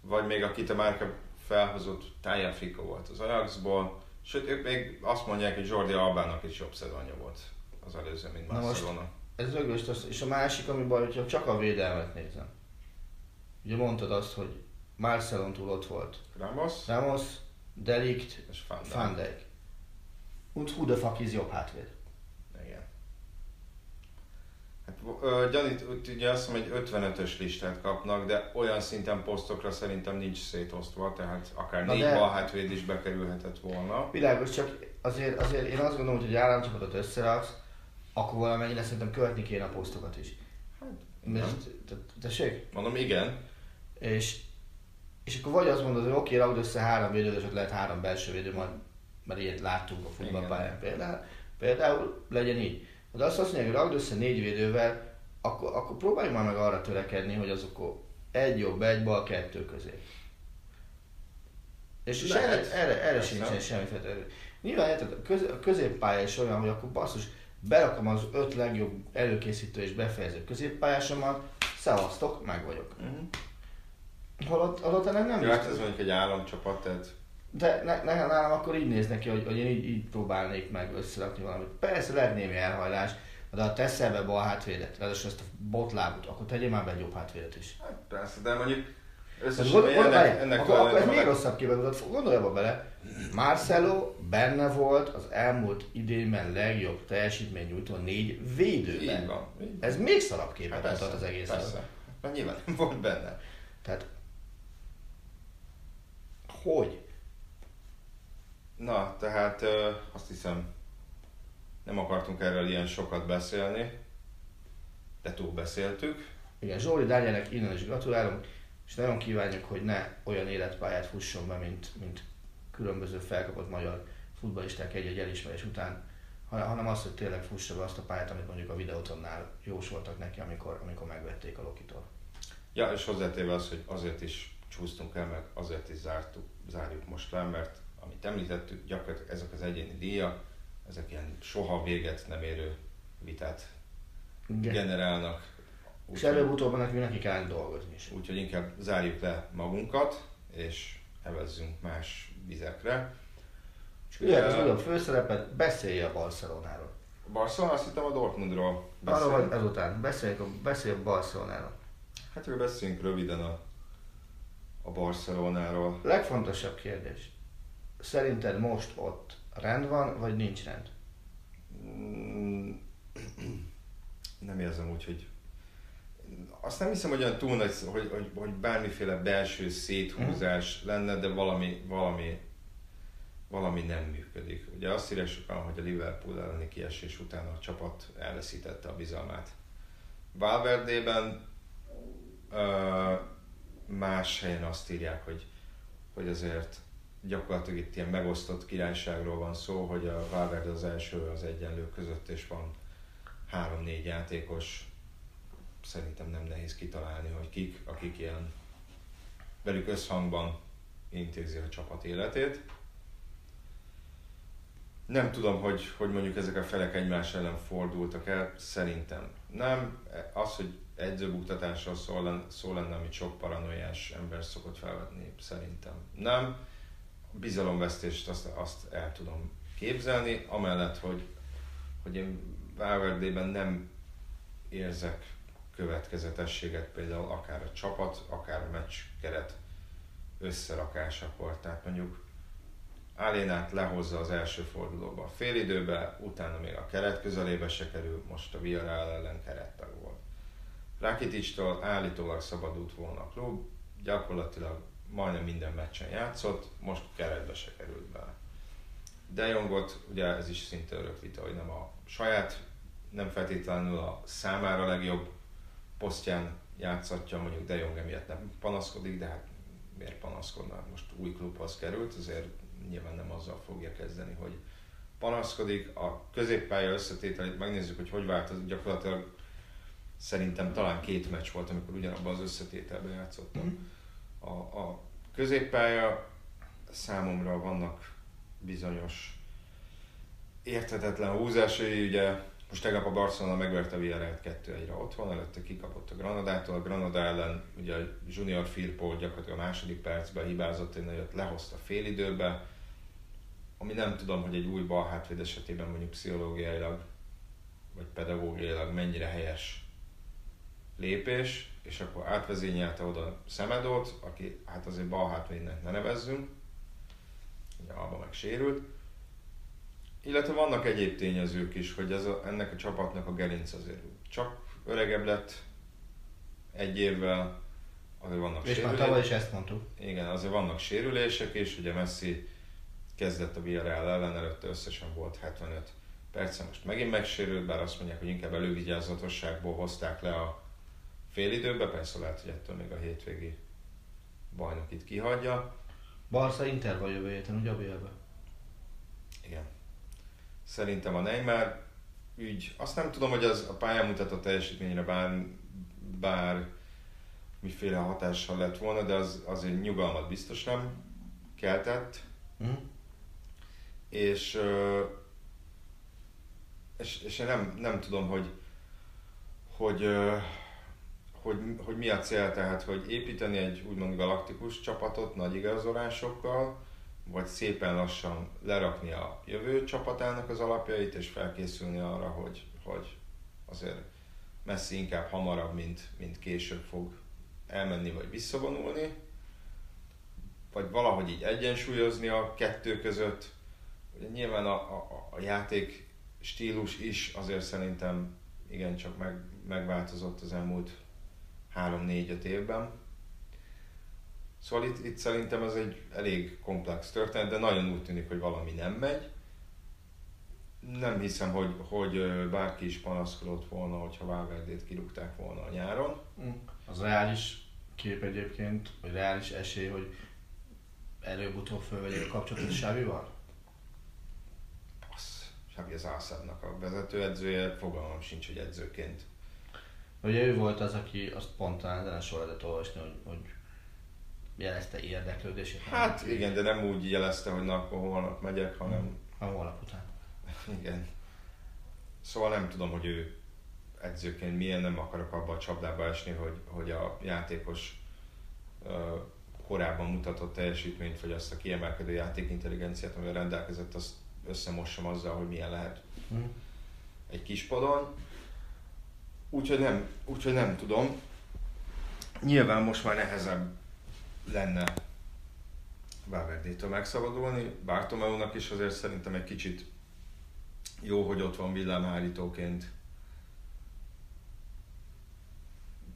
Vagy még akit a márka felhozott, Tájá Fico volt az Ajaxból. Sőt, ők még azt mondják, hogy Jordi Albának is jobb szezonja volt az előző, mint Barcelona. Ez rögös, és a másik, ami baj, hogyha csak a védelmet nézem. Ugye mondtad azt, hogy Marcelon túl ott volt. Ramos Ramos, Delict, és Van Dijk. Van Dijk. Und who the fuck is jobb hátvéd? Hát, ö, gyanít, ugye azt mondom, hogy 55-ös listát kapnak, de olyan szinten posztokra szerintem nincs szétosztva, tehát akár Na négy de- balhátvéd is bekerülhetett volna. Világos, csak azért, azért én azt gondolom, hogy egy államcsapatot összeraksz, akkor valamennyire szerintem követni kéne a posztokat is. Hát, te- tessék? Mondom, igen. És, és akkor vagy azt mondod, hogy oké, rakd össze három védőt, és ott lehet három belső védő, majd, mert ilyet láttunk a futballpályán például, például legyen így. De azt azt mondják, hogy rakd össze négy védővel, akkor, akkor próbáljuk már meg arra törekedni, hogy azok egy jobb, egy bal, kettő közé. És, és erre, erre, erre sincsen semmi feltétlenül. Nyilván érted, a, köz, a középpálya is olyan, hogy akkor basszus, berakom az öt legjobb előkészítő és befejező középpályásomat, szevasztok, meg vagyok. Uh-huh. Holott, holott ennek nem Ja, hát ez mondjuk egy államcsapat, tehát De ne, ne, nálam akkor így néz neki, hogy, hogy én így, így próbálnék meg összerakni valamit. Persze lehet némi elhajlás, de ha teszel be bal hátvédet, ráadásul ezt a botlábut, akkor tegyél már be egy jobb hátvédet is. hát persze, de mondjuk összességében gond, gond, ennek, ennek akkor, akkor ez még rosszabb képet mutat. Gondolj abba bele, Marcelo benne volt az elmúlt idényben legjobb teljesítmény nyújtó négy Így védőben. van. Így van. Ez még szarabb képet Hát mutat az egész. Persze. Mert nyilván nem volt benne. Tehát, hogy? Na, tehát azt hiszem, nem akartunk erről ilyen sokat beszélni, de túl beszéltük. Igen, Zsóri Dánielnek innen is gratulálunk, és nagyon kívánjuk, hogy ne olyan életpályát fusson be, mint, mint különböző felkapott magyar futballisták egy-egy elismerés után, ha- hanem azt, hogy tényleg fussa be azt a pályát, amit mondjuk a videótonnál jósoltak neki, amikor, amikor megvették a Lokitól. Ja, és hozzátéve az, hogy azért is csúsztunk el, meg azért is zártuk, zárjuk most le, mert amit említettük, gyakorlatilag ezek az egyéni díjak, ezek ilyen soha véget nem érő vitát Igen. generálnak. És Úgyhogy- előbb-utóbb nekünk neki kell dolgozni is. Úgyhogy inkább zárjuk le magunkat, és evezzünk más vizekre. Az Ugye, újabb főszerepet, beszélj a Barcelonáról. Barcelona, azt hittem a Dortmundról Arra beszél. vagy ezután, beszéljünk a, beszélj a Barcelonáról. Hát akkor beszéljünk röviden a, a Barcelonáról. Legfontosabb kérdés. Szerinted most ott rend van, vagy nincs rend? Mm, Nem érzem úgy, hogy azt nem hiszem, hogy olyan túl nagy, hogy, hogy, hogy bármiféle belső széthúzás lenne, de valami, valami, valami nem működik. Ugye azt írják sokan, hogy a Liverpool elleni kiesés után a csapat elveszítette a bizalmát. Valverdében más helyen azt írják, hogy, hogy azért gyakorlatilag itt ilyen megosztott királyságról van szó, hogy a Valverde az első az egyenlők között, és van három-négy játékos, szerintem nem nehéz kitalálni, hogy kik, akik ilyen velük összhangban intézi a csapat életét. Nem tudom, hogy, hogy mondjuk ezek a felek egymás ellen fordultak el, szerintem nem. Az, hogy edzőbuktatásról len- szó lenne, amit sok paranoiás ember szokott felvetni, szerintem nem. Bizalomvesztést azt, azt el tudom képzelni, amellett, hogy, hogy én Valverdében nem érzek következetességet például akár a csapat, akár a meccs keret összerakásakor. Tehát mondjuk Alénát lehozza az első fordulóba a félidőbe, utána még a keret közelébe se kerül, most a Villarreal ellen kerettag volt. Rakitic-tól állítólag szabadult volna a klub, gyakorlatilag majdnem minden meccsen játszott, most keretbe se került bele. De Jongot, ugye ez is szinte örök vita, hogy nem a saját, nem feltétlenül a számára legjobb posztján játszatja, mondjuk De Jong emiatt nem panaszkodik, de hát miért panaszkodna? Most új klubhoz került, azért nyilván nem azzal fogja kezdeni, hogy panaszkodik. A középpálya összetételét megnézzük, hogy hogy változik gyakorlatilag szerintem talán két meccs volt, amikor ugyanabban az összetételben játszottam. A, a középpálya. Számomra vannak bizonyos érthetetlen húzásai, ugye most tegnap a Barcelona megverte a Villarreal 2-1-re otthon, előtte kikapott a Granadától, a Granada ellen ugye a Junior Firpo gyakorlatilag a második percben hibázott, egy nagyot lehozta fél időbe, ami nem tudom, hogy egy új bal hátvéd esetében mondjuk pszichológiailag vagy pedagógiailag mennyire helyes lépés, és akkor átvezényelte oda Szemedót, aki hát azért bal hátvédnek ne nevezzünk, ugye Alba meg sérült, illetve vannak egyéb tényezők is, hogy ez a, ennek a csapatnak a gerinc azért csak öregebb lett egy évvel, azért vannak És már sérülések. tavaly is ezt mondtuk. Igen, azért vannak sérülések is, ugye Messi kezdett a Villarreal ellen, előtte összesen volt 75 perce, most megint megsérült, bár azt mondják, hogy inkább elővigyázatosságból hozták le a félidőbe, persze lehet, hogy ettől még a hétvégi bajnok itt kihagyja. Barca Inter vagy jövő héten, ugye a? Igen. Szerintem a Neymar ügy, azt nem tudom, hogy az a pályán mutatott teljesítményre bár, bár miféle hatással lett volna, de az azért nyugalmat biztos nem keltett. Hm? és, és, és én nem, nem tudom, hogy, hogy, hogy, hogy mi a cél, tehát hogy építeni egy úgymond galaktikus csapatot nagy igazolásokkal, vagy szépen lassan lerakni a jövő csapatának az alapjait, és felkészülni arra, hogy, hogy azért Messi inkább hamarabb, mint, mint később fog elmenni vagy visszavonulni, vagy valahogy így egyensúlyozni a kettő között, Ugye nyilván a, a, a játék stílus is azért szerintem igencsak meg, megváltozott az elmúlt 3-4-5 évben. Szóval itt, itt szerintem ez egy elég komplex történet, de nagyon úgy tűnik, hogy valami nem megy. Nem hiszem, hogy, hogy bárki is panaszkodott volna, hogyha Valverdét kirúgták volna a nyáron. Hm. Az reális kép egyébként, vagy reális esély, hogy előbb-utóbb fölvegyék a kapcsolatot Sávival? Xavi az Ászádnak a vezetőedzője, fogalmam sincs, hogy edzőként Ugye ő volt az, aki azt pont talán ezen a sorodat olvasni, hogy, hogy jelezte érdeklődését. Hát igen, de nem úgy jelezte, hogy na akkor holnap megyek, hanem A holnap után. igen. Szóval nem tudom, hogy ő edzőként milyen, nem akarok abba a csapdába esni, hogy, hogy a játékos ö, korábban mutatott teljesítményt, vagy azt a kiemelkedő játékintelligenciát, amivel rendelkezett, azt összemossam azzal, hogy milyen lehet Hm. egy kispadon. Úgyhogy nem, úgyhogy nem tudom. Nyilván most már nehezebb lenne Valverdétől megszabadulni. Bartomeunak is azért szerintem egy kicsit jó, hogy ott van villámhárítóként.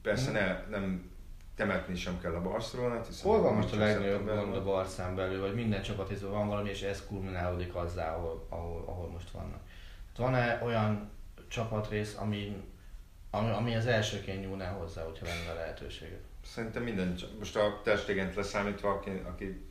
Persze ne, nem temetni sem kell a Barcelonát, hiszen Hol van most a legnagyobb gond a. Barszán belül, vagy minden csapatizban van valami, és ez kulminálódik azzá, ahol, ahol, ahol most vannak. Van-e olyan csapatrész, ami, ami, ami az elsőként nyúlná hozzá, hogyha lenne a lehetőséget? Szerintem minden, most a testigent leszámítva, aki, aki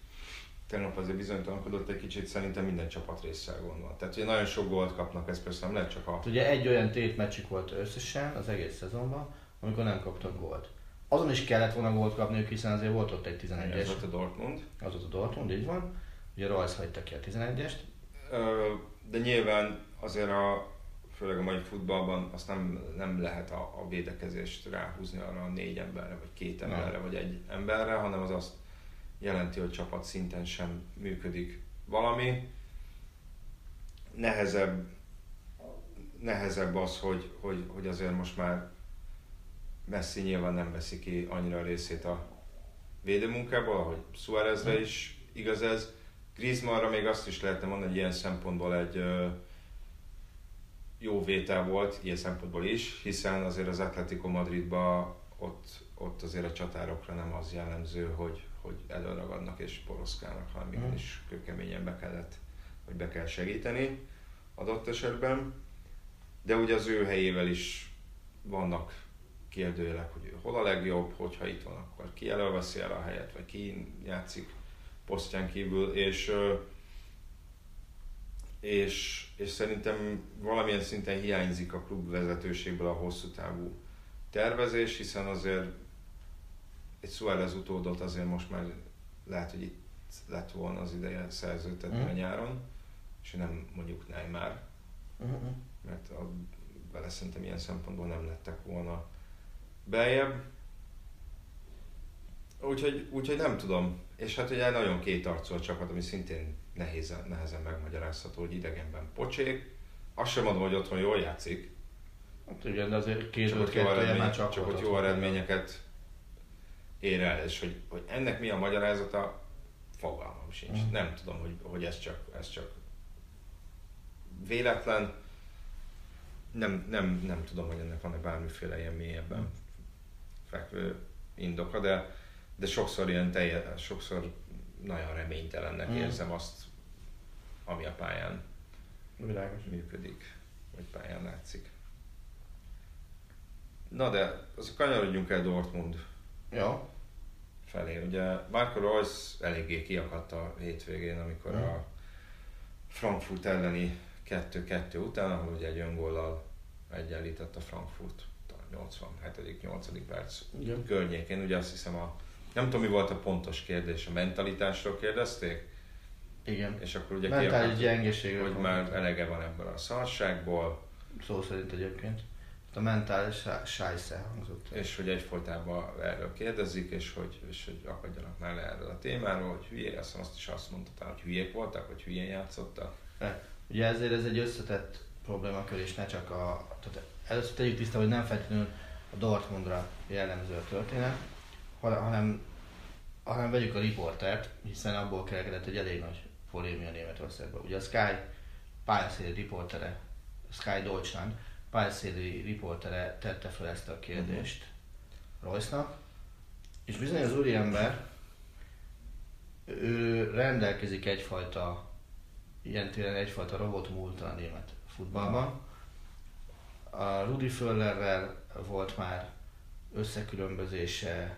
tegnap azért bizonytalankodott egy kicsit, szerintem minden csapat résszel gond van. Tehát, hogy nagyon sok gólt kapnak, ez persze nem lehet csak a... Ugye egy olyan tétmeccsük volt összesen az egész szezonban, amikor nem kaptak gólt. Azon is kellett volna gólt kapniuk, hiszen azért volt ott egy Ez 11-es, volt a Dortmund. az ott a Dortmund, így van. Ugye Royce hagyta ki a 11-est. Ö, De nyilván azért a, főleg a mai futballban azt nem, nem lehet a, a védekezést ráhúzni arra a négy emberre, vagy két emberre, vagy egy emberre, hanem az azt jelenti, hogy csapat szinten sem működik valami. Nehezebb, nehezebb az, hogy, hogy, hogy azért most már Messi nyilván nem veszi ki annyira a részét a védőmunkából, ahogy Suárezre is igaz ez. Griezmannra még azt is lehetne mondani, hogy ilyen szempontból egy jó vétel volt, ilyen szempontból is, hiszen azért az Atletico Madridban ott, ott azért a csatárokra nem az jellemző, hogy, hogy előragadnak és poroszkálnak, hanem Mhm. igenis kőkeményen be kellett, hogy be kell segíteni adott esetben. De ugye az ő helyével is vannak kérdőjelek, hogy hol a legjobb, hogyha itt van, akkor ki elveszi el a helyet, vagy ki játszik posztján kívül, és, és, és szerintem valamilyen szinten hiányzik a klub vezetőségből a hosszú távú tervezés, hiszen azért egy Suárez utódot azért most már lehet, hogy itt lett volna az ideje szerződtetni Mhm. a nyáron, és nem mondjuk Neymar, Uh-huh. mert a, vele szerintem ilyen szempontból nem lettek volna beljebb. Úgyhogy, úgyhogy nem tudom. És hát ugye nagyon kétarcú a csapat, ami szintén nehézen, nehezen megmagyarázható, hogy idegenben pocsék. Azt sem mondom, hogy otthon jól játszik, Hát ugye, de azért két csak ott jó, eredmény, csak, csak ott jó eredményeket ér el, és hogy, hogy ennek mi a magyarázata, fogalmam sincs. Mhm. Nem tudom, hogy, hogy ez, csak, ez csak véletlen. Nem, nem, nem tudom, hogy ennek van-e bármiféle ilyen mélyebben fekvő indoka, de, de sokszor ilyen teljes, sokszor nagyon reménytelennek Mhm. érzem azt, ami a pályán Világos. működik, vagy pályán látszik. Na de, az kanyarodjunk el Dortmund Jó. felé. Ugye Marco Reus eléggé kiakadt a hétvégén, amikor Mhm. a Frankfurt elleni 2-2 után, ahol ugye egy öngóllal egyenlített a Frankfurt talán 87.-8. perc Igen. környékén. Ugye azt hiszem a nem tudom, mi volt a pontos kérdés, a mentalitásról kérdezték, Igen. és akkor ugye Mentális gyengeségről hogy van már elege van ebből a szarságból, Szó szerint egyébként. A mentális sájsze hangzott. és hogy egyfolytában erről kérdezik, és hogy, és hogy akadjanak már le erről a témáról, hogy hülye, azt, azt is azt mondta, talán, hogy hülyék voltak, vagy hülyén játszottak. Ugye ezért ez egy összetett problémakör, és ne csak a... Tehát először tegyük tiszta, hogy nem feltétlenül a Dortmundra jellemző a történet, hanem, hanem vegyük a riportert, hiszen abból kerekedett egy elég nagy polémia Németországban. Ugye a Sky pályaszéli riportere, Sky Deutschland pályaszéli riportere tette fel ezt a kérdést Royce-nak, és bizony az úriember, ő rendelkezik egyfajta ilyen téren egyfajta robot múlta a német futballban. A Rudi Föllerrel volt már összekülönbözése,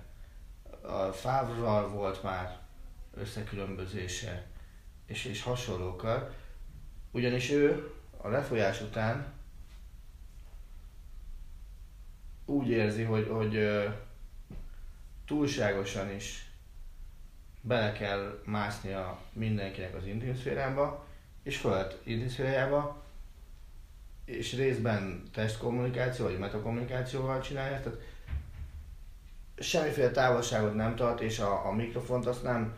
a Favre-ral volt már összekülönbözése, és, és hasonlókkal. Ugyanis ő a lefolyás után úgy érzi, hogy, hogy túlságosan is bele kell másznia mindenkinek az intim és fölött intim és részben testkommunikáció, vagy metakommunikációval csinálja, tehát semmiféle távolságot nem tart, és a, a mikrofont azt nem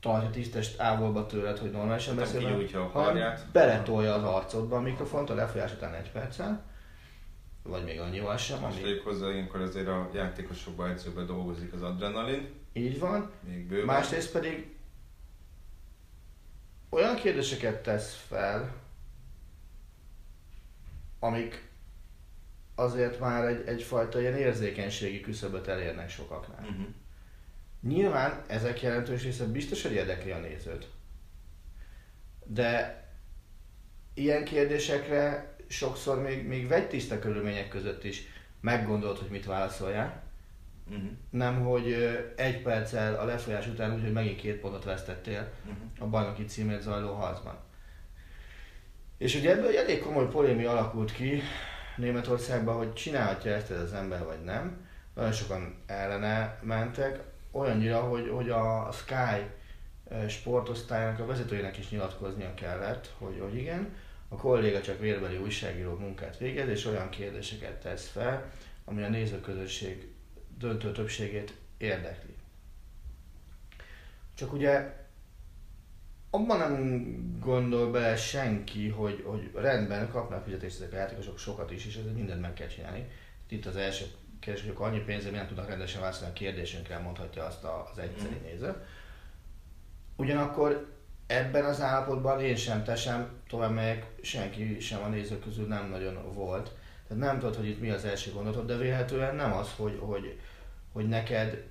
tartja tisztes távolba tőled, hogy normálisan Nem beszél, kinyújtja a hanem beletolja az arcodba a mikrofont a lefolyás után egy percen, vagy még annyival sem, Most ami tegyük hozzá, ilyenkor azért a játékosokban edzőben dolgozik az adrenalin, így van. még bőven. Másrészt pedig olyan kérdéseket tesz fel, amik azért már egy, egyfajta ilyen érzékenységi küszöböt elérnek sokaknál. Uh-huh. Nyilván ezek jelentős része biztos, hogy érdekli a nézőt. De ilyen kérdésekre sokszor még, még vegytiszta körülmények között is meggondolt, hogy mit válaszoljál. Uh-huh. Nem, hogy egy perccel a lefolyás után úgy, hogy megint két pontot vesztettél Uh-huh. a bajnoki címért zajló harcban. És ugye ebből egy elég komoly polémia alakult ki Németországban, hogy csinálhatja ezt ez az ember, vagy nem. Nagyon sokan ellene mentek, olyannyira, hogy, hogy a Sky sportosztályának a vezetőjének is nyilatkoznia kellett, hogy, hogy igen, a kolléga csak vérbeli újságíró munkát végez, és olyan kérdéseket tesz fel, ami a nézőközösség döntő többségét érdekli. Csak ugye abban nem gondol bele senki, hogy, hogy rendben kapnak fizetést ezek a játékosok sokat is, és ezért mindent meg kell csinálni. Itt az első kérdés, hogy annyi pénzért nem tudnak rendesen válaszolni a kérdésünkre, mondhatja azt az egyszerű néző. Ugyanakkor ebben az állapotban én sem, te sem, tovább megyek, senki sem a nézők közül nem nagyon volt. Tehát nem tudod, hogy itt mi az első gondolatod, de vélhetően nem az, hogy, hogy, hogy neked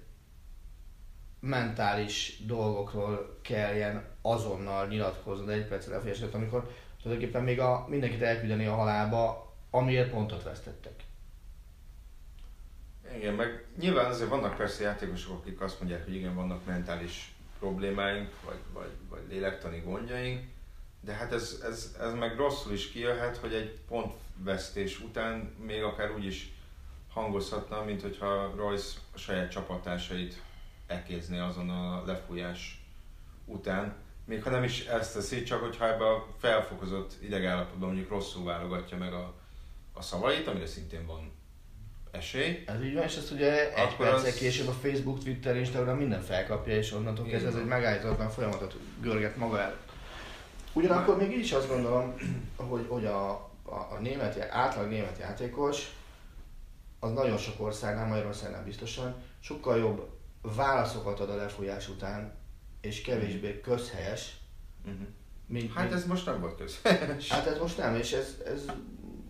mentális dolgokról kelljen azonnal nyilatkoznod egy percre elfésett, amikor tulajdonképpen még a, mindenkit elküldeni a halálba, amiért pontot vesztettek. Igen, meg nyilván azért vannak persze játékosok, akik azt mondják, hogy igen, vannak mentális problémáink, vagy, vagy, vagy lélektani gondjaink, de hát ez, ez, ez meg rosszul is kijöhet, hogy egy pontvesztés után még akár úgy is hangozhatna, mint hogyha Royce a saját csapatásait ekézné azon a lefújás után. Még ha nem is ezt teszi, csak hogyha ebbe a felfokozott idegállapotban mondjuk rosszul válogatja meg a, a szavait, amire szintén van esély, Ez így van, és ezt ugye egy Akkor perccel az- később a Facebook, Twitter, Instagram minden felkapja, és onnantól kezdve ez egy van. megállítatlan folyamatot görget maga el. Ugyanakkor még így is azt gondolom, hogy, hogy a, a, a német, átlag német játékos az nagyon sok országnál, Magyarországnál biztosan, sokkal jobb válaszokat ad a lefújás után, és kevésbé közhelyes, Uh-huh. mint, Hát mint, ez most nem volt köz. Hát ez most nem, és ez, ez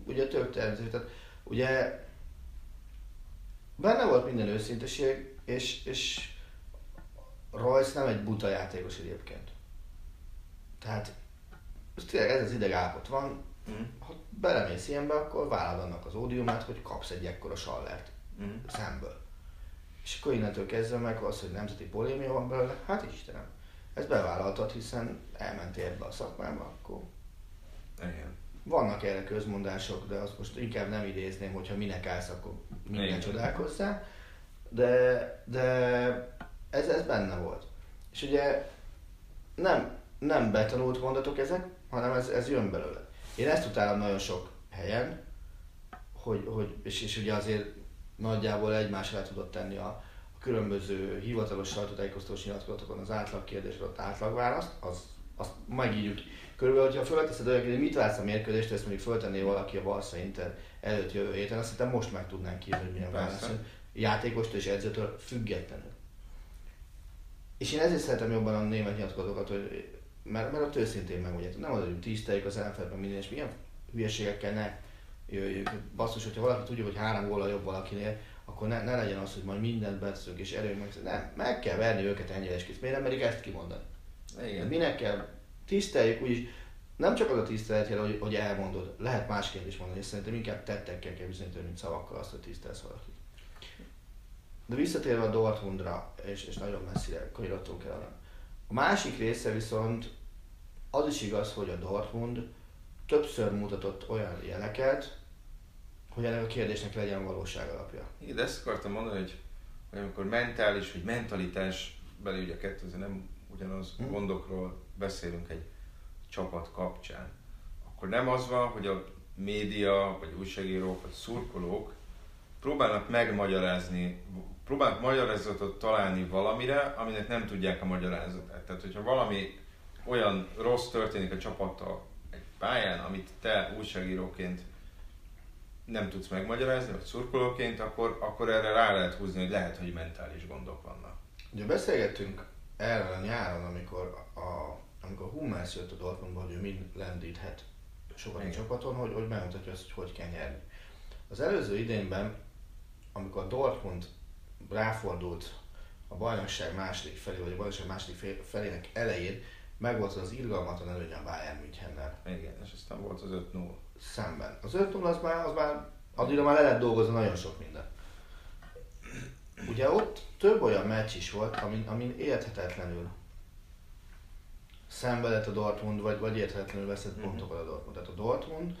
ugye természetesen. Tehát ugye benne volt minden őszinteség, és, és Royce nem egy buta játékos egyébként. Tehát ez tényleg ez az ideg állapot van, Mhm. ha belemész ilyenbe, akkor vállald annak az ódiumát, hogy kapsz egy ekkora sallert Mhm. szemből. És akkor innentől kezdve meg az, hogy nemzeti polémia van belőle, hát Istenem, ezt bevállaltad, hiszen elmentél ebbe a szakmába, akkor Igen. vannak erre közmondások, de azt most inkább nem idézném, hogyha minek állsz, akkor minden Igen. csodálkozzál. De, de ez, ez benne volt. És ugye nem, nem betanult mondatok ezek, hanem ez, ez jön belőle. Én ezt utálom nagyon sok helyen, hogy, hogy és, és ugye azért nagyjából egymásra tudott tenni a, a különböző hivatalos sajtótájékoztatós nyilatkozatokon az átlag kérdésre ott átlagválaszt, az, azt megírjuk. Körülbelül, hogyha fölteszed olyan kérdést, mit látsz a mérkőzést, ezt mondjuk föltenné valaki a Barca Inter előtt jövő héten, azt hiszem most meg tudnánk írni, hogy milyen Persze. válasz jön. Játékostól és edzőtől függetlenül. És én ezért szeretem jobban a német nyilatkozókat, hogy mert, mert ott őszintén megmondják. Nem az, hogy tiszteljük az ellenfelet, meg minden, és milyen hülyeségekkel ne. Basszus, hogyha valaki tudja, hogy három góla jobb valakinél, akkor ne, ne legyen az, hogy majd mindent beszélünk és erőnk meg. Nem, meg kell verni őket ennyire és Miért nem merik ezt kimondani? Igen. Minek kell? Tiszteljük úgyis, nem csak az a tisztelet jel, hogy, hogy elmondod, lehet másként is mondani, és szerintem inkább tettekkel kell bizonyítani, mint szavakkal azt, hogy tisztelsz valakit. De visszatérve a Dortmundra, és, és nagyon messzire kanyarodtunk el. A másik része viszont az is igaz, hogy a Dortmund többször mutatott olyan jeleket, hogy ennek a kérdésnek legyen valóság alapja. Igen, de ezt akartam mondani, hogy, hogy amikor mentális vagy mentalitás beli ugye kettő, nem ugyanaz Hm. gondokról beszélünk egy csapat kapcsán, akkor nem az van, hogy a média, vagy újságírók, vagy szurkolók próbálnak megmagyarázni, próbálnak magyarázatot találni valamire, aminek nem tudják a magyarázatát. Tehát, hogyha valami olyan rossz történik a csapattal egy pályán, amit te újságíróként nem tudsz megmagyarázni, vagy szurkolóként, akkor, akkor erre rá lehet húzni, hogy lehet, hogy mentális gondok vannak. Ugye beszélgettünk erről a nyáron, amikor, a, amikor Hummels jött a Dortmundba, hogy ő mind lendíthet sokat a csapaton, hogy, hogy megmutatja azt, hogy hogy kell nyerni. Az előző idényben, amikor a Dortmund ráfordult a bajnokság második felé, vagy a bajnokság második felének elején, megvolt az irgalmatlan előnye a Bayern Münchennel Igen, és aztán volt az 5-0. Szemben. Az 5 az már, az már addigra már le lehet dolgozni nagyon sok minden. Ugye ott több olyan meccs is volt, amin, amin érthetetlenül szenvedett a Dortmund, vagy, vagy érthetetlenül veszett pontokat a Dortmund. Tehát a Dortmund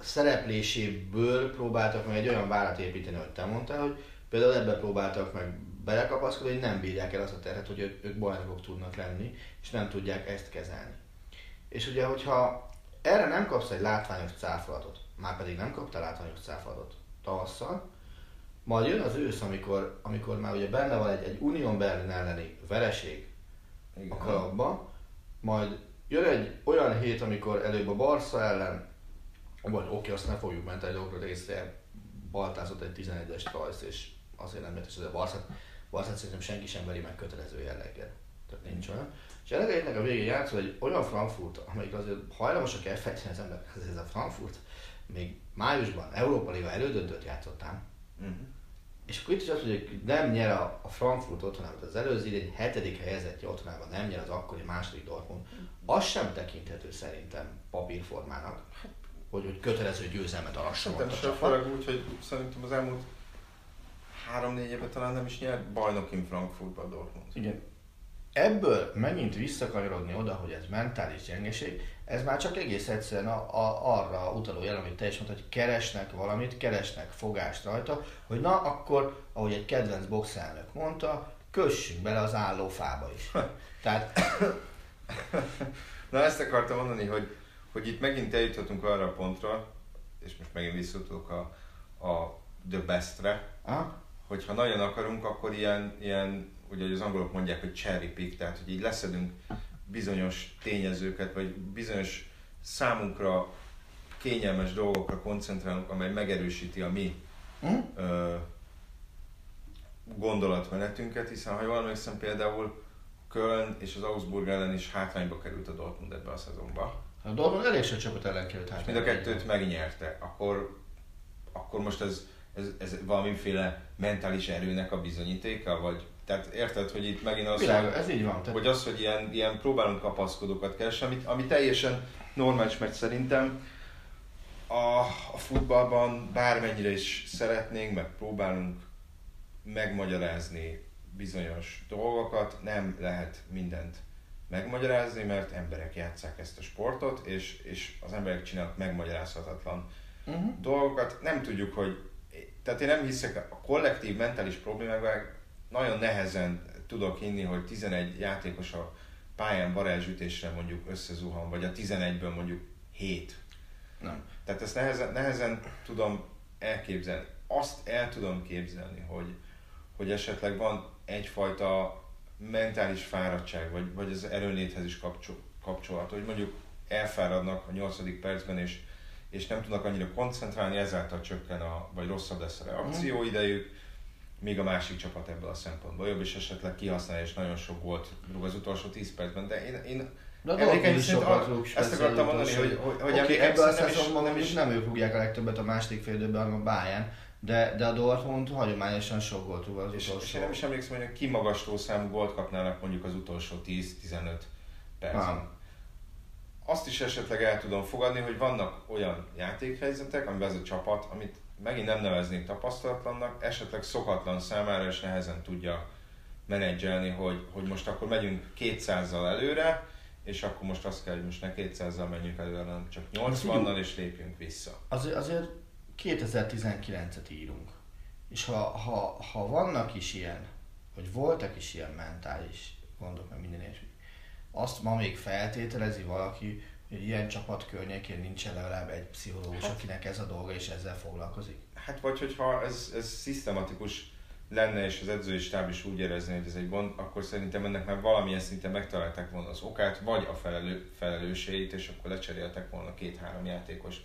szerepléséből próbáltak meg egy olyan várat építeni, hogy te mondtál, hogy például ebbe próbáltak meg belekapaszkodni, hogy nem bírják el azt a terhet, hogy ők, ők bajnokok tudnak lenni, és nem tudják ezt kezelni. És ugye, hogyha erre nem kapsz egy látványos cáfolatot, már pedig nem kaptál látványos cáfolatot tavasszal, majd jön az ősz, amikor, amikor már ugye benne van egy, egy Union Berlin elleni vereség Igen. a kalapba, majd jön egy olyan hét, amikor előbb a Barca ellen, vagy oké, azt nem fogjuk menteni dolgokra részre, baltázott egy 11-es rajz, és azért nem értes, hogy a Barca, Barca szerintem senki sem veri meg kötelező jelleggel. Tehát nincs olyan. És ennek a végén játszol egy olyan Frankfurt, amelyik azért hajlamosak elfejteni az ember, ez a Frankfurt, még májusban Európa Liga elődöntőt játszottam, Uh-huh. és akkor itt is azt mondja, hogy nem nyer a, Frankfurt otthonában, az előző idén hetedik helyezettje otthonában nem nyer az akkori második Dortmund, az sem tekinthető szerintem papírformának, hogy, hogy kötelező győzelmet arasson Szerintem sem főleg úgy, hogy szerintem az elmúlt három-négy évben talán nem is nyert bajnokin Frankfurtban Dortmund. Igen. Ebből megint visszakanyarodni oda, hogy ez mentális gyengeség, ez már csak egész egyszerűen a, a, arra utaló jel, amit te is mondtad, hogy keresnek valamit, keresnek fogást rajta, hogy na akkor, ahogy egy kedvenc boxelnök mondta, kössünk bele az álló fába is. Tehát Na ezt akartam mondani, hogy, hogy itt megint eljuthatunk arra a pontra, és most megint visszatudok a, a The Best-re, aha, hogyha nagyon akarunk, akkor ilyen, ilyen ugye az angolok mondják, hogy cherry pick, tehát hogy így leszedünk bizonyos tényezőket, vagy bizonyos számunkra kényelmes dolgokra koncentrálunk, amely megerősíti a mi hm? ö, gondolatmenetünket, hiszen ha jól emlékszem például Köln és az Augsburg ellen is hátrányba került a Dortmund ebbe a szezonba. a Dortmund elég sok csapat ellen került És mind a kettőt megnyerte, akkor, akkor most ez, ez, ez valamiféle mentális erőnek a bizonyítéka, vagy tehát érted, hogy itt megint az, Világos, ez így van. Hogy az, hogy ilyen, ilyen próbálunk kapaszkodókat keresni, ami, ami teljesen normális, mert szerintem a, a futballban bármennyire is szeretnénk, meg próbálunk megmagyarázni bizonyos dolgokat, nem lehet mindent megmagyarázni, mert emberek játszák ezt a sportot, és, és az emberek csinálnak megmagyarázhatatlan uh-huh. dolgokat. Nem tudjuk, hogy... Tehát én nem hiszek a kollektív mentális problémákban, nagyon nehezen tudok hinni, hogy 11 játékos a pályán varázsütésre mondjuk összezuhan, vagy a 11-ből mondjuk 7. Nem. Tehát ezt nehezen, nehezen tudom elképzelni. Azt el tudom képzelni, hogy, hogy esetleg van egyfajta mentális fáradtság, vagy, vagy az erőnléthez is kapcsol, kapcsolat, hogy mondjuk elfáradnak a 8. percben, és, és nem tudnak annyira koncentrálni, ezáltal csökken a, vagy rosszabb lesz a reakcióidejük, míg a másik csapat ebből a szempontból jobb, és esetleg kihasználja, és nagyon sok volt rúg az utolsó 10 percben, de én, én De a emlékeim szerint a- ezt akartam mondani, hogy, hogy, hogy emlékeim ebben a szezonban nem is nem ők rúgják a legtöbbet a második fél időben, hanem a Bayern, de, de a Dortmund hagyományosan sok gólt rúg az És, és utolsó. én nem is emlékszem, hogy ki számú gólt kapnának mondjuk az utolsó 10-15 percben. Nem. Azt is esetleg el tudom fogadni, hogy vannak olyan játékhelyzetek, amiben ez a csapat, amit megint nem neveznék tapasztalatlannak, esetleg szokatlan számára és nehezen tudja menedzselni, hogy, hogy most akkor megyünk 200-zal előre, és akkor most azt kell, hogy most ne 200-zal menjünk előre, hanem csak 80-nal, és lépjünk vissza. Azért, azért 2019-et írunk. És ha, ha, ha vannak is ilyen, vagy voltak is ilyen mentális gondok, meg minden ilyesmi, azt ma még feltételezi valaki, hogy ilyen csapat környékén nincsen legalább egy pszichológus, hát, akinek ez a dolga, és ezzel foglalkozik. Hát vagy hogyha ez, ez szisztematikus lenne, és az edzői stáb is úgy érezni, hogy ez egy gond, akkor szerintem ennek már valamilyen szinten megtalálták volna az okát, vagy a felelő, felelősségét, és akkor lecseréltek volna két-három játékos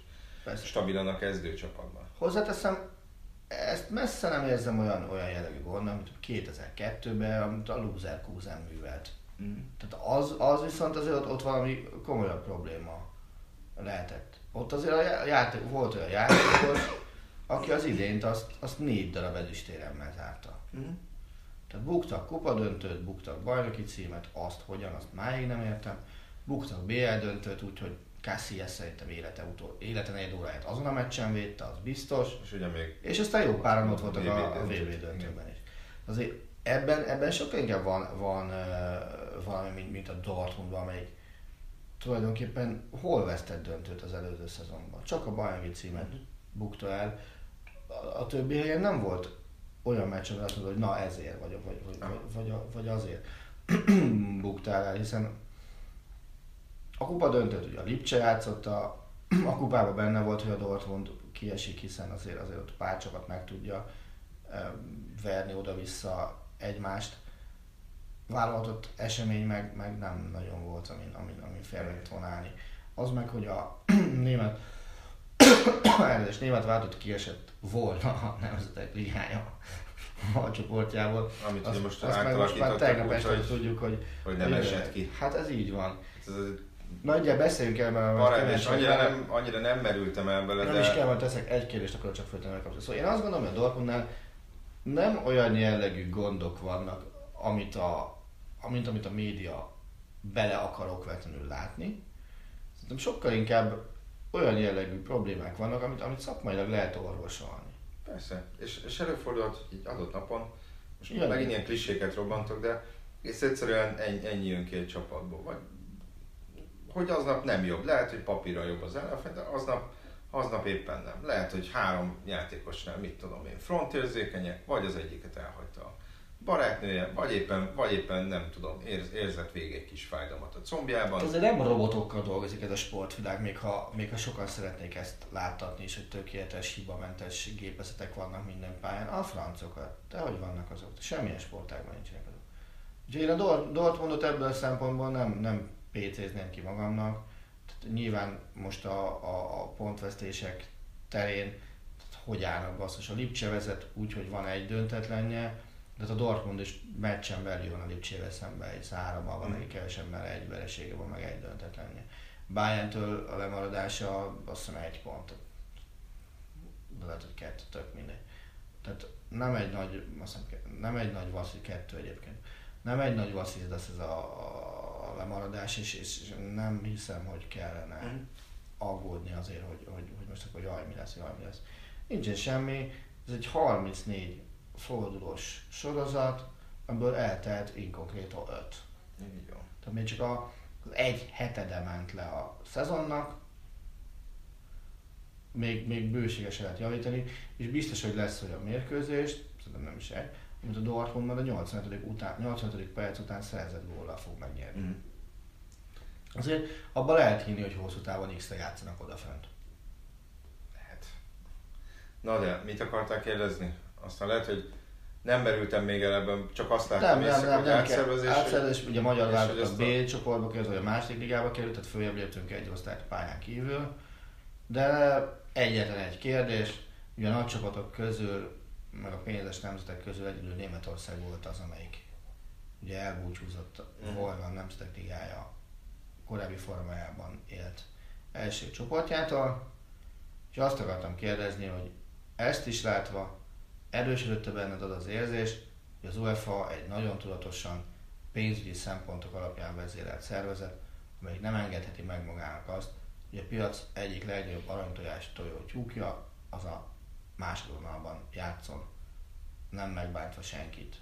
Persze. stabilan a kezdőcsapatban. Hozzáteszem, ezt messze nem érzem olyan, olyan jellegű gondnak, mint 2002-ben, amit a Loser Kuzen művelt. Mm. Tehát az, az viszont azért ott, ott valami komolyabb probléma lehetett. Ott azért a játék, volt olyan játékos, aki az idént azt, azt négy darab ezüstéremmel zárta. Mm. Tehát buktak kupadöntőt, buktak bajnoki címet, azt hogyan, azt máig nem értem. Buktak BL döntőt, úgyhogy Cassius szerintem élete utol, életen egy óráját azon a meccsen védte, az biztos. És, ugye még és aztán jó páran ott voltak a, a VB döntőben is. Azért ebben, ebben sokkal inkább van, van uh, valami, mint, mint a Dortmundban, amelyik tulajdonképpen hol vesztett döntőt az előző szezonban. Csak a bajnoki címet bukta el. A, a többi helyen nem volt olyan meccs, hogy azt mondod, hogy na ezért, vagy, vagy, vagy, vagy, vagy, vagy azért buktál el, hiszen a kupa döntött, ugye a Lipcse játszotta, a kupában benne volt, hogy a Dortmund kiesik, hiszen azért azért ott pár csapat meg tudja verni oda-vissza egymást. Vállalatott esemény meg, meg nem nagyon volt, amin, amin, amin fel lehet vonálni. Az meg, hogy a német elnézést, német váltott kiesett volna a Nemzetek Ligája a csoportjából. Amit azt, most azt meg most már tegnap este tudjuk, hogy, hogy nem esett ki. Hát ez így van. Ez Nagyjából beszéljünk el, mert Parán, és annyira nem, annyira nem merültem el bele, Nem de... is kell, mert teszek egy kérdést, akkor csak föltenni kapcsolatban. Szóval én azt gondolom, hogy a Dortmundnál nem olyan jellegű gondok vannak, amit a, amit, amit a média bele akar okvetlenül látni. Szerintem sokkal inkább olyan jellegű problémák vannak, amit, amit szakmailag lehet orvosolni. Persze, és, és előfordulhat, hogy egy adott napon, most Igen. megint ilyen kliséket robbantok, de és egyszerűen ennyi, ennyi jön ki egy csapatból, vagy hogy aznap nem jobb. Lehet, hogy papírra jobb az ellenfél, de aznap, aznap éppen nem. Lehet, hogy három játékosnál, mit tudom én, frontérzékenyek, vagy az egyiket elhagyta a barátnője, vagy éppen, vagy éppen nem tudom, érz, érzett végig egy kis fájdalmat a combjában. Azért nem robotokkal dolgozik ez a sportvilág, még ha, még ha sokan szeretnék ezt láttatni, és hogy tökéletes, hibamentes gépezetek vannak minden pályán. A francokat, de hogy vannak azok? Semmilyen sportágban nincsenek azok. Úgyhogy én a Dortmundot ebből a szempontból nem, nem PC-zném ki magamnak. Tehát nyilván most a, a, a pontvesztések terén hogy állnak basszus. A Lipcse vezet úgy, hogy van egy döntetlenje, de hát a Dortmund is meccsen belül van a Lipcsével szemben, egy szárama van, neki kevesebben egy veresége van, meg egy döntetlenje. bayern a lemaradása azt hiszem egy pont. De lehet, hogy kettő, tök mindegy. Tehát nem egy nagy, azt hiszem, nem egy nagy vasz, kettő egyébként. Nem egy nagy vasz, ez az a, a a lemaradás, és, és nem hiszem, hogy kellene mm. aggódni azért, hogy, hogy, hogy most akkor jaj, mi lesz, jaj, mi lesz. Nincsen semmi, ez egy 34 fordulós sorozat, amiből eltelt inkonkrétó 5. Így van. Tehát még csak a, az egy hetede ment le a szezonnak, még, még bőségesen lehet javítani, és biztos, hogy lesz olyan mérkőzés, szerintem nem is egy, mint a Dortmund majd a 85. Után, 85. perc után szerzett góllal fog megnyerni. Mm. Azért abban lehet hinni, hogy hosszú távon X-re játszanak odafönt. Lehet. Na de, mit akartál kérdezni? Aztán lehet, hogy nem merültem még el ebben, csak azt láttam nem, nem, nem, nem átszervezés. Átszervezés, ugye a magyar válogatott a B csoportba került, vagy a második ligába került, tehát följebb léptünk egy osztályt pályán kívül. De egyetlen egy kérdés, ugye a nagy csapatok közül meg a pénzes nemzetek közül egyedül Németország volt az, amelyik ugye elbúcsúzott mm. volna a Nemzetek Ligája korábbi formájában élt első csoportjától, és azt akartam kérdezni, hogy ezt is látva erősödött benned az az érzés, hogy az UEFA egy nagyon tudatosan pénzügyi szempontok alapján vezérelt szervezet, amelyik nem engedheti meg magának azt, hogy a piac egyik legnagyobb aranytojás tojó tyúkja az a másodvonalban játszon, nem megbántva senkit.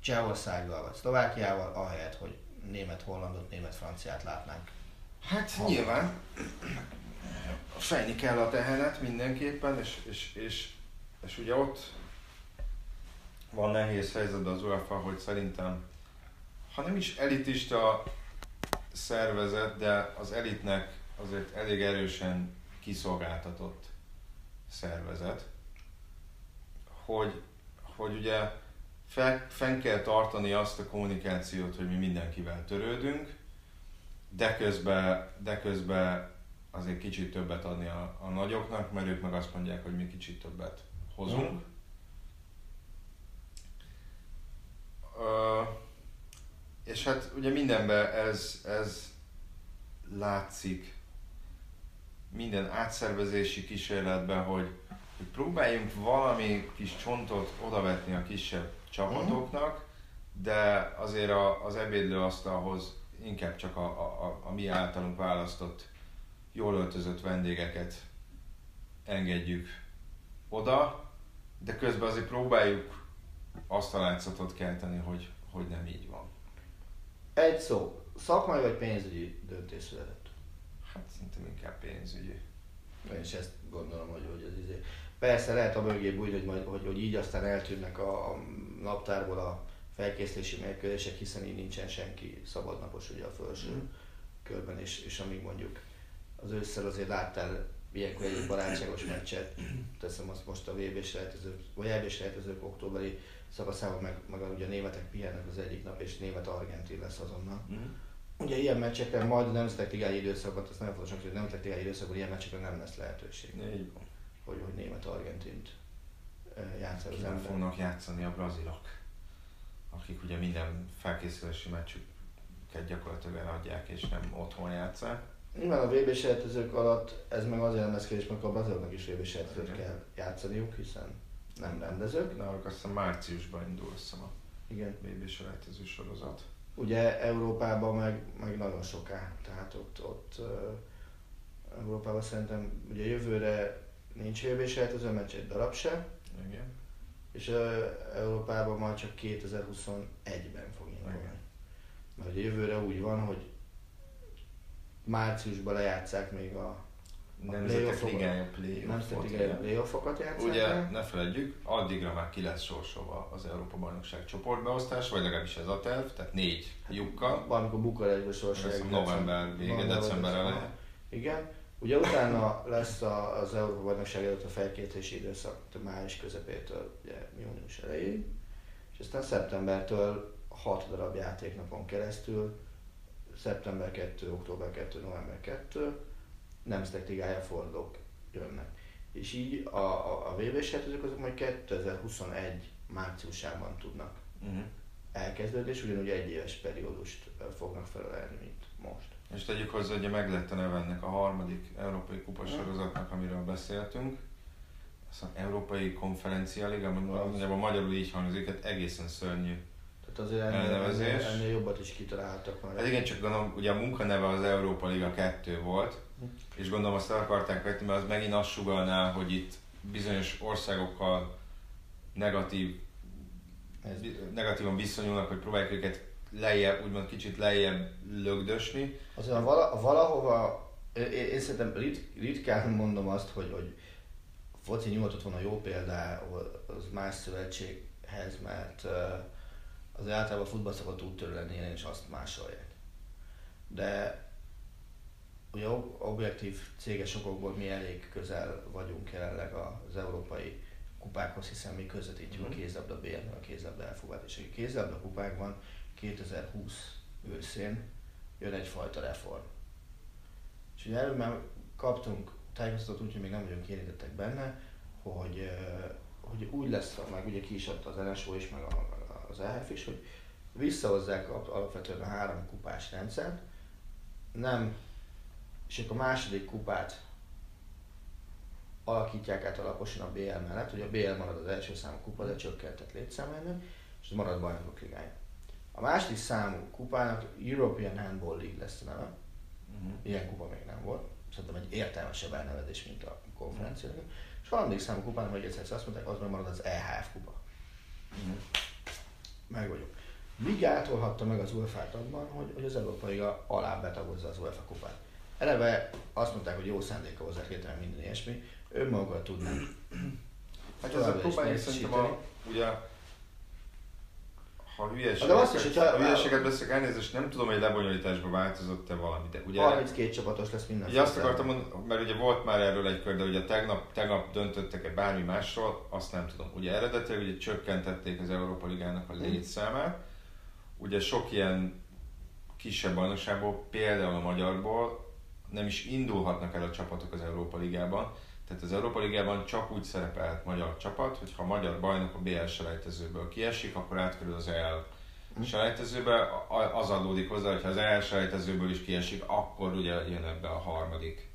Csehországgal vagy Szlovákiával, ahelyett, hogy német-hollandot, német-franciát látnánk. Hát nyilván fejni kell a tehenet mindenképpen, és, és, és, és ugye ott van nehéz helyzet az UEFA, hogy szerintem, ha nem is elitista szervezet, de az elitnek azért elég erősen kiszolgáltatott szervezet, hogy, hogy ugye fenn kell tartani azt a kommunikációt, hogy mi mindenkivel törődünk, de közben, de közben azért kicsit többet adni a, a nagyoknak, mert ők meg azt mondják, hogy mi kicsit többet hozunk. Uh, és hát ugye mindenben ez, ez látszik, minden átszervezési kísérletben, hogy, hogy próbáljunk valami kis csontot odavetni a kisebb csapatoknak, de azért a, az ebédlőasztalhoz inkább csak a, a, a mi általunk választott, jól öltözött vendégeket engedjük oda, de közben azért próbáljuk azt a látszatot kelteni, hogy, hogy nem így van. Egy szó, szakmai vagy pénzügyi döntés született? Hát szerintem inkább pénzügyi. Én is ezt gondolom, hogy, hogy ez izé. Persze lehet a mögé bújni, hogy, majd, hogy, hogy így aztán eltűnnek a, a naptárból a felkészülési mérkőzések, hiszen így nincsen senki szabadnapos ugye a felső mm. körben, és, és amíg mondjuk az ősszel azért láttál ilyenkor egy barátságos meccset, teszem azt most a VB-s rejtezők, vagy EB-s rejtezők októberi szakaszában, meg, meg ugye a németek pihennek az egyik nap, és német-argentin lesz azonnal. Mm. Ugye ilyen meccsekre majd a nemzetek ligai időszakban, azt nagyon fontos, hogy a nemzetek ligai időszakban ilyen meccsekre nem lesz lehetőség. Így Hogy, hogy német-argentint játszani az ember. fognak játszani a brazilok, akik ugye minden felkészülési meccsüket gyakorlatilag eladják és nem otthon játszák. Nyilván a vb sejtezők alatt ez meg azért nem lesz kérdés, mert a braziloknak is vb sejtezőt kell játszaniuk, hiszen nem rendezők. Na, akkor azt hiszem márciusban indul a Igen. vb sejtező sorozat. Ugye Európában meg, meg nagyon soká, tehát ott, ott uh, Európában szerintem ugye jövőre nincs vb sejtező, meccs egy darab se. Igen. És uh, Európában majd csak 2021-ben fog indulni. Mert ugye jövőre úgy van, hogy márciusban lejátszák még a Nemzetek Ligája play-offokat játszák. Ugye, ne feledjük, addigra már ki lesz sorsolva az Európa Bajnokság csoportbeosztás, vagy legalábbis ez a terv, tehát négy lyukkal. Valamikor Bukarestbe sorsolják. November vége, december elején. Igen. Ugye utána lesz az Európa Bajnokság előtt a felkészítési időszak, május közepétől ugye, június elejéig, és aztán szeptembertől 6 darab játéknapon keresztül, szeptember 2, október 2, november 2, nemzetek ligája fordulók jönnek. És így a, a, a VB sejtőzők azok majd 2021 márciusában tudnak uh-huh. elkezdődni, és ugyanúgy egy éves periódust fognak felelni, mint most. És tegyük hozzá, hogy meg lett a neve ennek a harmadik európai kupasorozatnak, amiről beszéltünk. Azt Európai Konferencia Liga, mondjában magyarul így hangzik, hát egészen szörnyű tehát azért ennél, ennél, ennél jobbat is kitaláltak már. Hát igen, csak gondolom, ugye a munkaneve az Európa Liga 2 volt, és gondolom azt el akarták vetni, mert az megint azt sugalná, hogy itt bizonyos országokkal negatív, Ez. negatívan viszonyulnak, hogy próbálják őket lejjebb, úgymond kicsit lejjebb lögdösni. Azért vala, valahova, én, én szerintem rit, ritkán mondom azt, hogy, hogy foci nyugodott volna jó példa az más szövetséghez, mert uh, az általában a futball szokott úttörő lenni, én is azt másolják. De ugye objektív céges okokból mi elég közel vagyunk jelenleg az európai kupákhoz, hiszen mi közvetítjük mm-hmm. a kézlabda bl a kézlabda elfogadat. És a kézlabda kupákban 2020 őszén jön egyfajta reform. És ugye előbb már kaptunk tájékoztatót úgy, hogy még nem vagyunk érintettek benne, hogy, hogy úgy lesz, meg ugye ki is adta az NSO is, meg a, az EHF is, hogy visszahozzák alapvetően a három kupás rendszert, nem, és akkor a második kupát alakítják át alaposan a BL mellett, hogy a BL marad az első számú kupa, de csökkentett létszámában, és ez marad bajnokok ligája. A második számú kupának European Handball League lesz a neve. Uh-huh. Ilyen kupa még nem volt. Szerintem egy értelmesebb elnevezés, mint a konferencia. Uh-huh. És a harmadik számú kupának, hogy egyszer azt mondták, az meg marad az EHF kupa. Uh-huh meg vagyok. Ligától hatta meg az UEFA-t abban, hogy, hogy az Európa Liga alá betagozza az UEFA kupát. Eleve azt mondták, hogy jó szándéka hozzá hirtelen minden ilyesmi, önmaga tudnak. Hát ezzel próbálják szerintem a, ugye, ha hülyeséget, De azt is, hogyha- ha hülyeséget beszélek, elnézést, nem tudom, hogy lebonyolításban változott-e valami, de ugye... 32 csapatos lesz minden. Ugye azt akartam mondani, mert ugye volt már erről egy kör, de ugye tegnap, tegnap döntöttek-e bármi másról, azt nem tudom. Ugye eredetileg ugye csökkentették az Európa Ligának a létszámát, ugye sok ilyen kisebb bajnokságból, például a magyarból nem is indulhatnak el a csapatok az Európa Ligában. Tehát az Európa Ligában csak úgy szerepelhet magyar csapat, hogy ha a magyar bajnok a BL selejtezőből kiesik, akkor átkerül az EL selejtezőbe, a- az adódik hozzá, hogy ha az EL selejtezőből is kiesik, akkor ugye jön ebbe a harmadik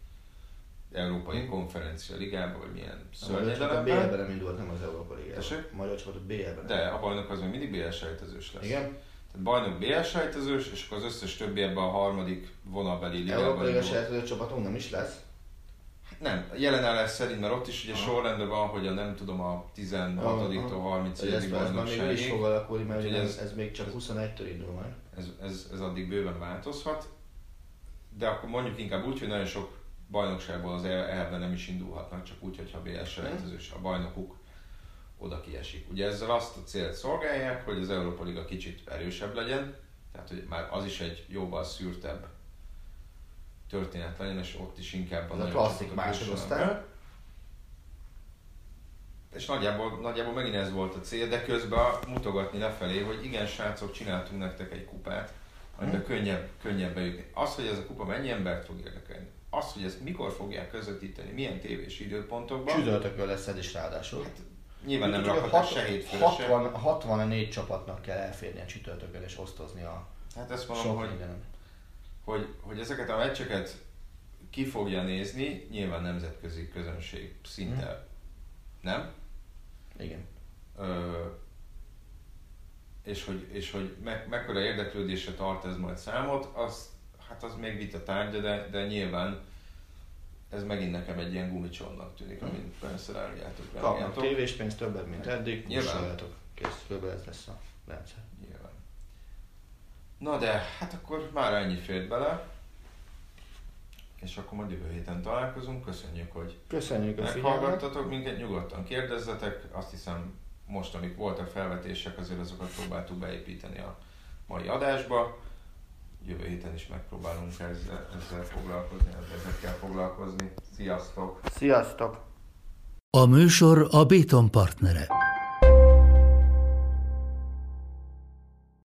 Európai Konferencia Ligába, vagy milyen csapat a. BL-ben nem indult, nem az Európa Ligában. Tessék? Magyar csapat a BL-ben. De a bajnok az még mindig BL selejtezős lesz. Igen. Tehát bajnok BL selejtezős, és akkor az összes többi ebben a harmadik vonalbeli ligában Európa Liga indul. sejtező csapatunk nem is lesz. Nem, jelen állás szerint, mert ott is ugye sorrendben van, hogy a nem tudom a 16-tól 30 Hogy ez, már még is fog alakulni, mert ugye ez- ez, még csak 21-től indul majd. ez, ez, ez addig bőven változhat, de akkor mondjuk inkább úgy, hogy nagyon sok bajnokságból az el- elve nem is indulhatnak, csak úgy, hogyha BL selejtezős a bajnokuk oda kiesik. Ugye ezzel azt a célt szolgálják, hogy az Európa Liga kicsit erősebb legyen, tehát hogy már az is egy jóval szűrtebb történet legyen, és ott is inkább Ez a klasszik másodosztály. És nagyjából, nagyjából megint ez volt a cél, de közben mutogatni lefelé, hogy igen, srácok, csináltunk nektek egy kupát, amiben könnyebb, könnyebb bejutni. Az, hogy ez a kupa mennyi embert fog érdekelni, az, hogy ezt mikor fogják közvetíteni, milyen tévés időpontokban, Csütörtökön lesz ez is ráadául. hát nyilván nem rakhatás hat- se hétfőre se. 60, 64 csapatnak kell elférni a csütörtökön és osztozni a Hát ezt mondom, hogy, mindenem. Hogy, hogy ezeket a meccseket ki fogja nézni, nyilván nemzetközi közönség szinte nem. Igen. Ö, és hogy, és hogy me, mekkora érdeklődésre tart ez majd számot, az, hát az még vita tárgya, de, de nyilván ez megint nekem egy ilyen gumicsonnak tűnik, amit persze rágjátok, Kapnak tévéspénzt többet, mint eddig. Nyilván. Kész, ez lesz a rendszer. Na de, hát akkor már ennyi fért bele. És akkor majd jövő héten találkozunk. Köszönjük, hogy Köszönjük meghallgattatok minket, nyugodtan kérdezzetek. Azt hiszem, most, amik voltak felvetések, azért azokat próbáltuk beépíteni a mai adásba. Jövő héten is megpróbálunk ezzel, ezzel foglalkozni, ezekkel foglalkozni. Sziasztok! Sziasztok! A műsor a Béton partnere.